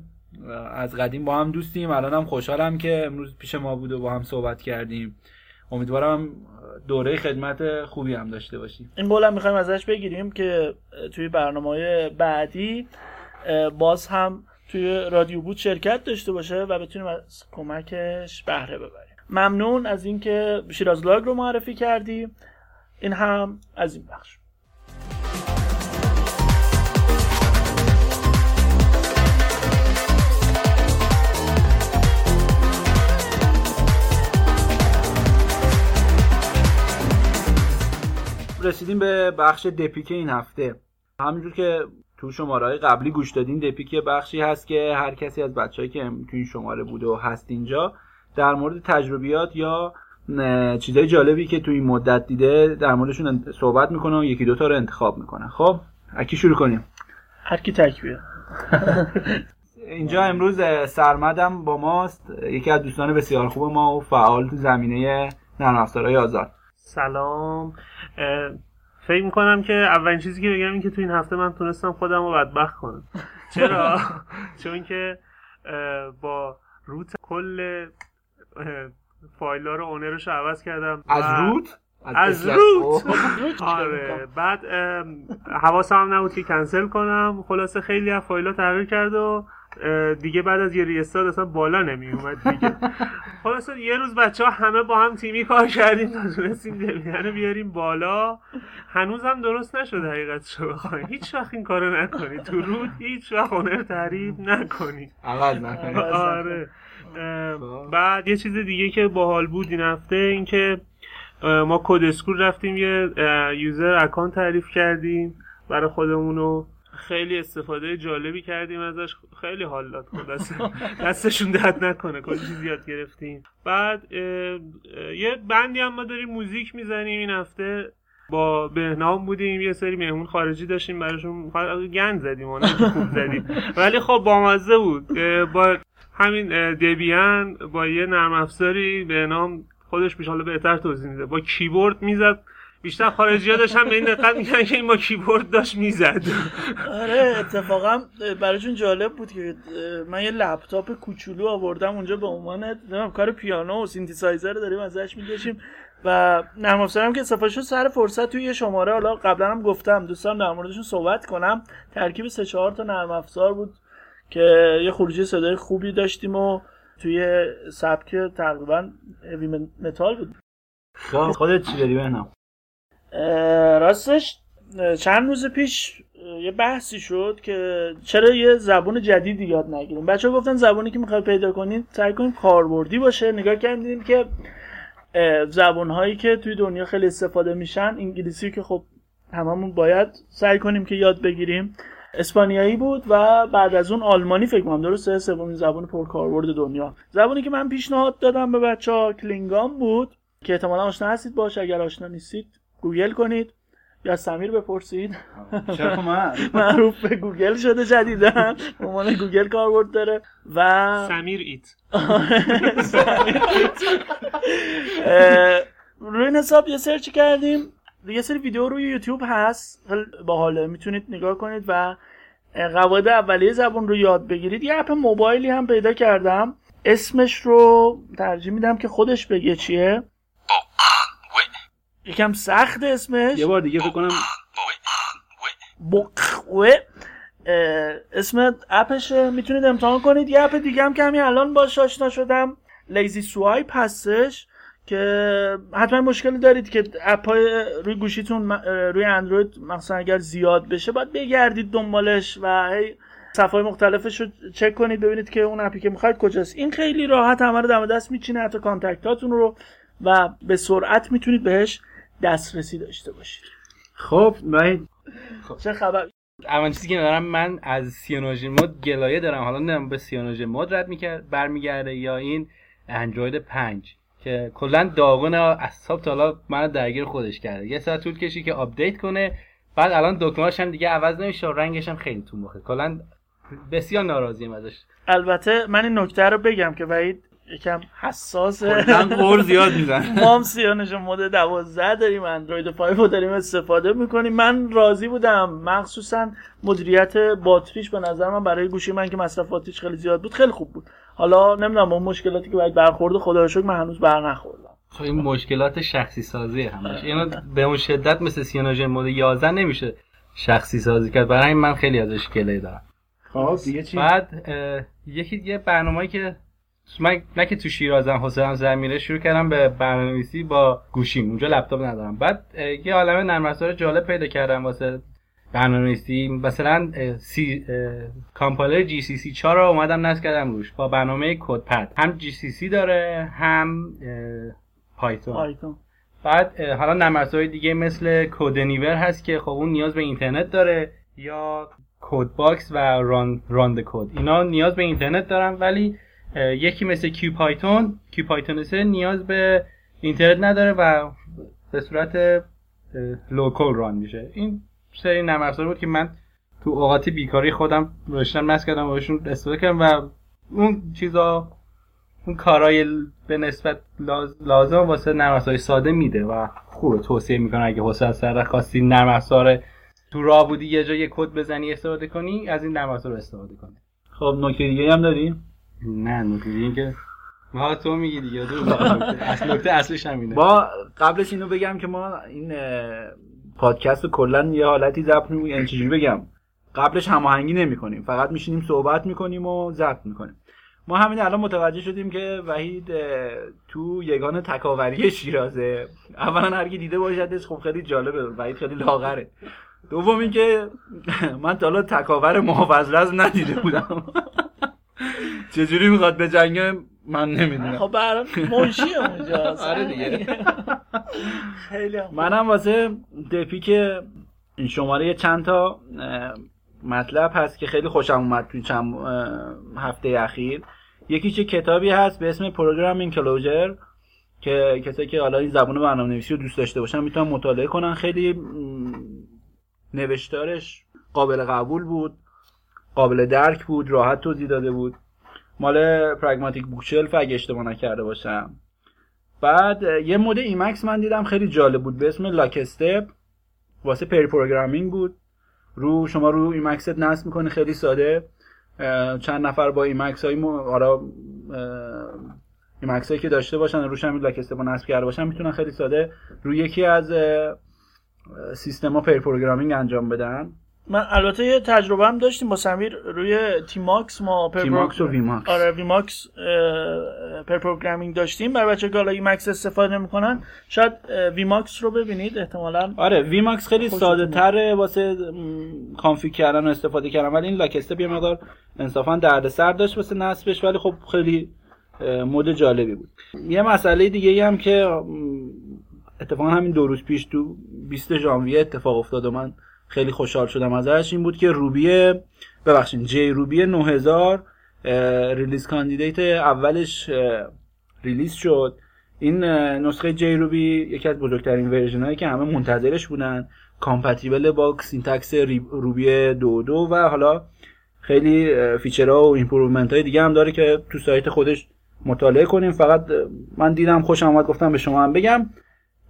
از قدیم با هم دوستیم. الانم خوشحالم که امروز پیش ما بود و با هم صحبت کردیم. امیدوارم دوره خدمت خوبی هم داشته باشی این قول هم می‌خوایم ازش بگیریم که توی برنامه بعدی باز هم توی رادیو بود شرکت داشته باشه و بتونیم از کمکش بهره ببریم. ممنون از اینکه شیراز لاگ رو معرفی کردی. این هم از این بخش. رسیدیم به بخش دپیک این هفته. همینجور که تو شماره های قبلی گوش دادین دپیک بخشی هست که هر کسی از بچههایی که تو این شماره بوده و هست اینجا در مورد تجربیات یا چیزای جالبی که تو این مدت دیده در موردشون صحبت می‌کنه و یکی دوتا رو انتخاب می‌کنه. خب اکی شروع کنیم. هر کی تک اینجا امروز سرمدم با ماست. یکی از دوستان بسیار خوب ما و فعال تو زمینه نرم افزارهای آزاد. سلام. فکر می‌کنم که اولین چیزی که بگم این که تو این هفته من تونستم خودم رو بدبخت کنم. چرا؟ چون که با روت کل فایل رو اونرش رو عوض کردم از روت؟ از روت! آره. بعد حواسم هم نبود که کنسل کنم. خلاصه خیلی از فایل ها تغییر کرد و دیگه بعد از یه ریستارت اصلا بالا نمی اومد دیگه خلاصه یه روز بچه ها همه با هم تیمی کار کردیم تا تونستیم Debian بیاریم بالا. هنوز هم درست نشده حقیقت شو بخواهیم هیچ وقت این کارو نکنی تو root هیچ وقت owner تعریف نکنی عوض نکنی آره. بعد یه چیز دیگه که باحال بود این هفته این که ما Code School رفتیم یه user account تعریف کردیم برای خودمونو خیلی استفاده جالبی کردیم ازش. خیلی حال داد. خود دستشون درد نکنه. کلی چیز یاد گرفتیم. بعد یه بندی هم ما داریم موزیک می‌زنیم این هفته. با بهنام بودیم. یه سری مهمون خارجی داشتیم. براشون گند زدیم خوب زدیم. ولی خب بامزه بود. با همین دبیان با یه نرم افزاری بهنام خودش بیش حالا بهتر توضیح میده. با کیبورد می‌زد. بیشتر خارجی ها داشتن به این دقت می‌کنن که این با کیبورد داشت می‌زد. آره اتفاقا براشون جالب بود که من یه لپتاپ کوچولو آوردم اونجا به عنوان کار پیانو و سینتیسایزر داریم ازش می‌کشیم و نرم افزارم که استفاده شد سر فرصت توی یه شماره. حالا قبلا هم گفتم دوستان در موردشون صحبت کنم. ترکیب سه چهار تا نرم افزار بود که یه خروجی صدای خوبی داشتیم و توی سبک تقریبا heavy metal بود. خب، خودت چی داری بهنام راستش چند روز پیش یه بحثی شد که چرا یه زبون جدیدی یاد نگیریم. بچه گفتن زبونی که می‌خوای پیدا کنید سعی کنیم کاربردی باشه. نگاه کردیم که زبون هایی که توی دنیا خیلی استفاده میشن انگلیسی که خب هممون باید سعی کنیم که یاد بگیریم اسپانیایی بود و بعد از اون آلمانی فکر کنم درسته؟ سومین زبان پرکاربرد دنیا. زبانی که من پیشنهاد دادم به بچه ها کلینگام بود که احتمالا آشنا هستید. باش اگر آشنا نیستید گوگل کنید یا سمیر بپرسید. معروف به گوگل شده جدیدن عنوان گوگل کاربرد داره و سمیر ایت. روی این حساب یه سرچ کردیم. یه سری ویدیو روی یوتیوب هست. با حاله می‌تونید نگاه کنید و قواعد اولیه زبان رو یاد بگیرید. یه اپ موبایلی هم پیدا کردم. اسمش رو ترجیح میدم که خودش بگه چیه. یکم سخت اسمش. یه بار دیگه فکر کنم بقوه. اسم اپشه. می‌تونید امتحان کنید. یه اپ دیگه هم که همین الان باش آشنا شدم. لیزی سوایپ هستش که حتما مشکلی دارید که اپ های روی گوشیتون روی اندروید مثلا اگر زیاد بشه باید بگردید دنبالش و هی صفحه مختلفش رو چک کنید ببینید که اون app ی که می‌خواید کجاست. این خیلی راحت همه رو دم دست میچینه حتی contact اتون رو و به سرعت می‌تونید بهش دسترسی داشته باشید خب وحید چه خبر؟ اول چیزی که دارم من از CyanogenMod گلایه دارم. حالا نمی‌دونم به CyanogenMod رد می‌کرد برمیگرده یا این اندروید 5 که کلا داغون اعصاب تا حالا من درگیر خودش کرده. یه ساعت طول کشید که update کنه. بعد الان دکمه‌اش هم دیگه عوض نمیشه و رنگش هم خیلی تو مخه. کلا بسیار ناراضیم ازش. البته من این نکته رو بگم که وحید یکم حساس قور زیاد میزن ما هم سیانش مود 12 داریم اندروید 5 رو داریم استفاده می‌کنیم. من راضی بودم. مخصوصا مدیریت باتریش به نظر من برای گوشی من که مصرف باتریش خیلی زیاد بود خیلی خوب بود. حالا نمی‌دونم اون مشکلاتی که باید برخورد خدا رو من هنوز بر نخوردم. خب این مشکلات شخصی سازی همش. اینو به اون شدت مثل CyanogenMod 11 نمیشه شخصی سازی کرد. برای این من خیلی ازش گله دارم. خب دیگه چی؟ بعد یکی یه برنامه‌ای که من نه که تو شیرازم حسینم زمیره شروع کردم به برنامه‌نویسی با گوشیم. اونجا لپتاپ ندارم. بعد یه عالمه نرم افزار جالب پیدا کردم واسه برنامه‌نویسی. مثلا C compiler GCC 4 رو اومدم نصب کردم روش با برنامه CodePad هم GCC داره هم پایتون پایتون بعد حالا نرم دیگه مثل کودنیور هست که خب اون نیاز به اینترنت داره یا کد باکس و ران راند کد اینا نیاز به اینترنت دارن ولی یکی مثل کیو پایتون کیو پایتون نیاز به اینترنت نداره و به صورت لوکال ران میشه. این سری نرم بود که من تو اوقات بیکاری خودم رشتم نصب کردم و بهشون استفاده کردم و اون چیزا اون کارهای به نسبت لازم واسه نرم ساده میده و خوبه. توصیه می‌کنه اگه حوصله سر خواستی نرم تو راه بودی یه جا یه کد بزنی استفاده کنی از این نرم استفاده کنی. خب نکته دیگه هم داری؟ نه نکته دیگه که ما تو میگی دیگه دو اصل نکته اصلش همینه. با قبلش اینو بگم که ما این پادکست کلا یه حالتی ضبط می‌کنیم یعنی چجوری بگم؟ قبلش هماهنگی نمی‌کنیم فقط میشینیم صحبت می‌کنیم و ضبط می‌کنیم. ما همین الان متوجه شدیم که وحید تو یگان تکاوری شیرازه. اولا هر کی دیده باشدش خب خیلی جالبه. وحید خیلی لاغره. دوم اینکه من تا حالا تکاور محافظ ندیده بودم. چجوری می‌خواد به جنگ من نمی‌دونم. خب برام منشی اونجا آره دیگه. خیلی منم واسه دپی که این شماره چند تا مطلب هست که خیلی خوشم اومد توی چند هفته اخیر. یکی چه کتابی هست به اسم Programming Clojure که کسایی که حالا این زبان برنامه نویسی رو دوست داشته باشن می‌تونن مطالعه کنن. خیلی نوشتارش قابل قبول بود قابل درک بود راحت توضیح داده بود. مال Pragmatic Bookshelf اگه اشتباه نکرده باشم. بعد یه mode Emacs من دیدم خیلی جالب بود. به اسم Lockstep واسه pair programming بود. رو شما رو Emacs ت نصب می‌کنه. خیلی ساده. چند نفر با Emacs های آرا Emacs هایی که داشته باشن روش هم Lockstep نصب کرده باشن می‌تونن خیلی ساده روی یکی از سیستما pair programming انجام بدن. من البته یه تجربه هم داشتیم با سمیر روی tmux ما پر tmux و wemux آره wemux pair programming داشتیم. برای بچه که Emacs استفاده نمی‌کنن شاید wemux رو ببینید احتمالا آره wemux خیلی ساده تره واسه config کردن و استفاده کردن. ولی این Lockstep ه یه مقدار انصافا دردسر داشت واسه نصبش ولی خب خیلی mode جالبی بود. یه مسئله دیگه هم که اتفاقا همین دو روز پیش تو 20 ژانویه اتفاق افتاد و من خیلی خوشحال شدم ازش این بود که Ruby ببخشید JRuby 9000 release candidate اولش release شد. این نسخه JRuby یکی از بزرگترین version هایی که همه منتظرش بودن. compatible با syntax Ruby دو دو و حالا خیلی feature ها و improvement های دیگه هم داره که تو سایت خودش مطالعه کنیم. فقط من دیدم خوشم آمد گفتم به شما هم بگم.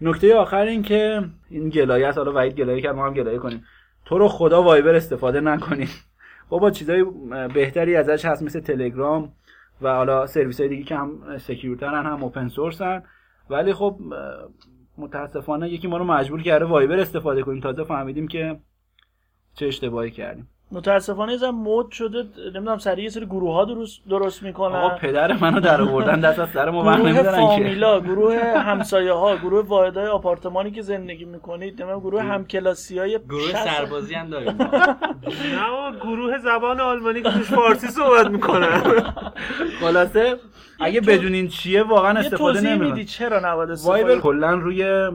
نکته آخر این که این گلایه حالا وحید گلایه کرد ما هم گلایه کنیم. تو رو خدا Viber استفاده نکنیم بابا چیزای بهتری ازش هست مثل تلگرام و حالا سرویس های دیگه که هم secure ترن هم open source ن ولی خب متاسفانه یکی ما رو مجبور کرده Viber استفاده کنیم. تازه فهمیدیم که چه اشتباهی کردیم. متاسفانه مد شده نمی‌دونم سری یه سری گروه ها درست درست می‌کنن. آقا پدر منو در آوردن دست از سر ما بر گروه فامیلا گروه همسایه ها گروه واحدهای آپارتمانی که زندگی می‌کنید نمی‌دونم گروه همکلاسی های گروه سربازی هم داریم. نه گروه زبان آلمانی که توش فارسی صحبت می‌کنن خلاصه اگه بدونین چیه واقعا استفاده نمی‌کنید چرا نباید استفاده کلا روی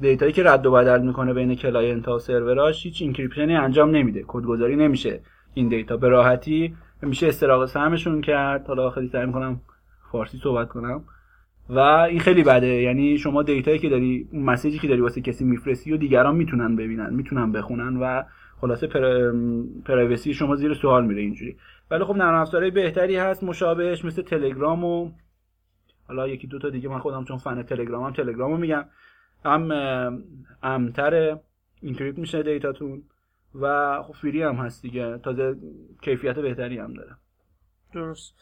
data یی که رد و بدل می‌کنه بین client ها و سروراش هیچ encryption ی انجام نمیده. کدگذاری نمیشه. این data به راحتی میشه استراق سمعشون کرد. حالا خیلی سعی می‌کنم فارسی صحبت کنم. و این خیلی بده. یعنی شما data یی که داری اون message ی که داری واسه کسی میفرستی و دیگران می‌تونن ببینن می‌تونن بخونن و خلاصه پر... privacy شما زیر سوال میره اینجوری. ولی خب نرم افزارهای بهتری هست. مشابهش مثل تلگرام و حالا یکی دو تا دیگه من خودم چون فن تلگرامم تلگرامو میگم. هم امتر encrypt میشه data تون و خب free هم هست دیگه. تازه کیفیت بهتری هم داره. درست.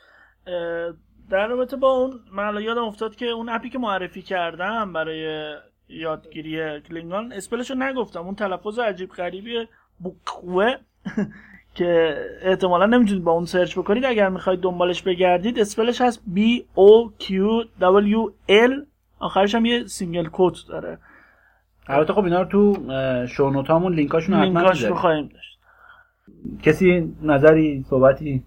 در رابطه با اون من یادم افتاد که اون app ی که معرفی کردم برای یادگیری Klingon spell شو نگفتم. اون تلفظ عجیب غریبی بوکوه که احتمالا نمی‌تونید با اون سرچ بکنید. اگر می‌خواید دنبالش بگردید spell ش هست B O Q W L آخرش هم یه single quote داره. البته خب اینا رو تو show note هامون لینکاشون حتما لینکاش رو خواهیم داشت. کسی نظری صحبتی؟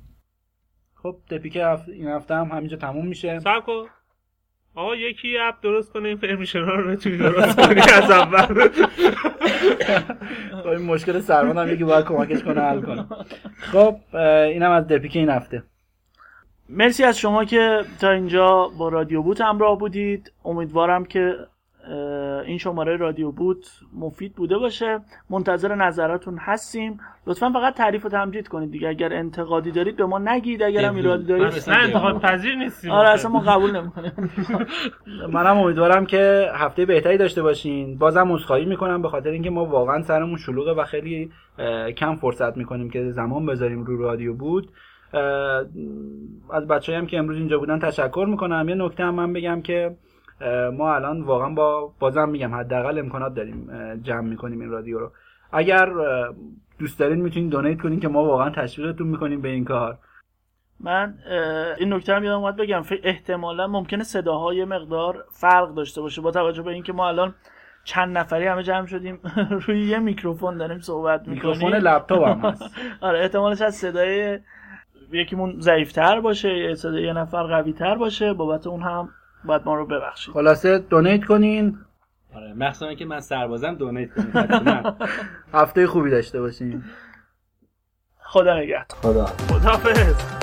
خب دپیک هفت... این هفته هم همینجا تموم میشه. صبر کن. آقا یکی app درست کنه این permission رو بتونی درست کنی از اول. خب این مشکل سرمان هم یکی باید کمکش کنه حل کنه. خب اینم از دپیک این هفته. مرسی از شما که تا اینجا با رادیو بوت همراه بودید. امیدوارم که این شماره رادیو بوت مفید بوده باشه. منتظر نظراتون هستیم. لطفا فقط تعریف و تمجید کنید دیگه. اگر انتقادی دارید به ما نگید. اگر هم ایرادی دارید نه انتقاد پذیر نیستیم. آره اصلا ما قبول نمی‌کنیم. منم امیدوارم که هفته بهتری داشته باشین. بازم عذرخواهی می‌کنم به خاطر اینکه ما واقعا سرمون شلوغه و خیلی کم فرصت می‌کنیم که زمان بذاریم رو رادیو بود از بچه‌ای هم که امروز اینجا بودن تشکر می‌کنم. یه نکته هم من بگم که ما الان واقعا با بازم میگم حداقل امکانات داریم جمع می‌کنیم این رادیو رو. اگر دوست دارین می‌تونین دونیت کنین که ما واقعا تشویقتون می‌کنیم به این کار. من این نکته هم یادم اومد بگم احتمالا ممکنه صداهای مقدار فرق داشته باشه با توجه به اینکه ما الان چند نفری همه جمع شدیم روی یه میکروفون داریم صحبت می‌کنیم. میکروفون لپتاپ هم هست. آره احتمالش از صدای یکیمون ضعیفتر باشه یه نفر قوی تر باشه بابت اون هم باید ما رو ببخشید. خلاصه دونیت کنین. آره مخصوصا که من سربازم دونیت کنین هفته خوبی داشته باشین. خدا نگهدار. خدا. خدافظ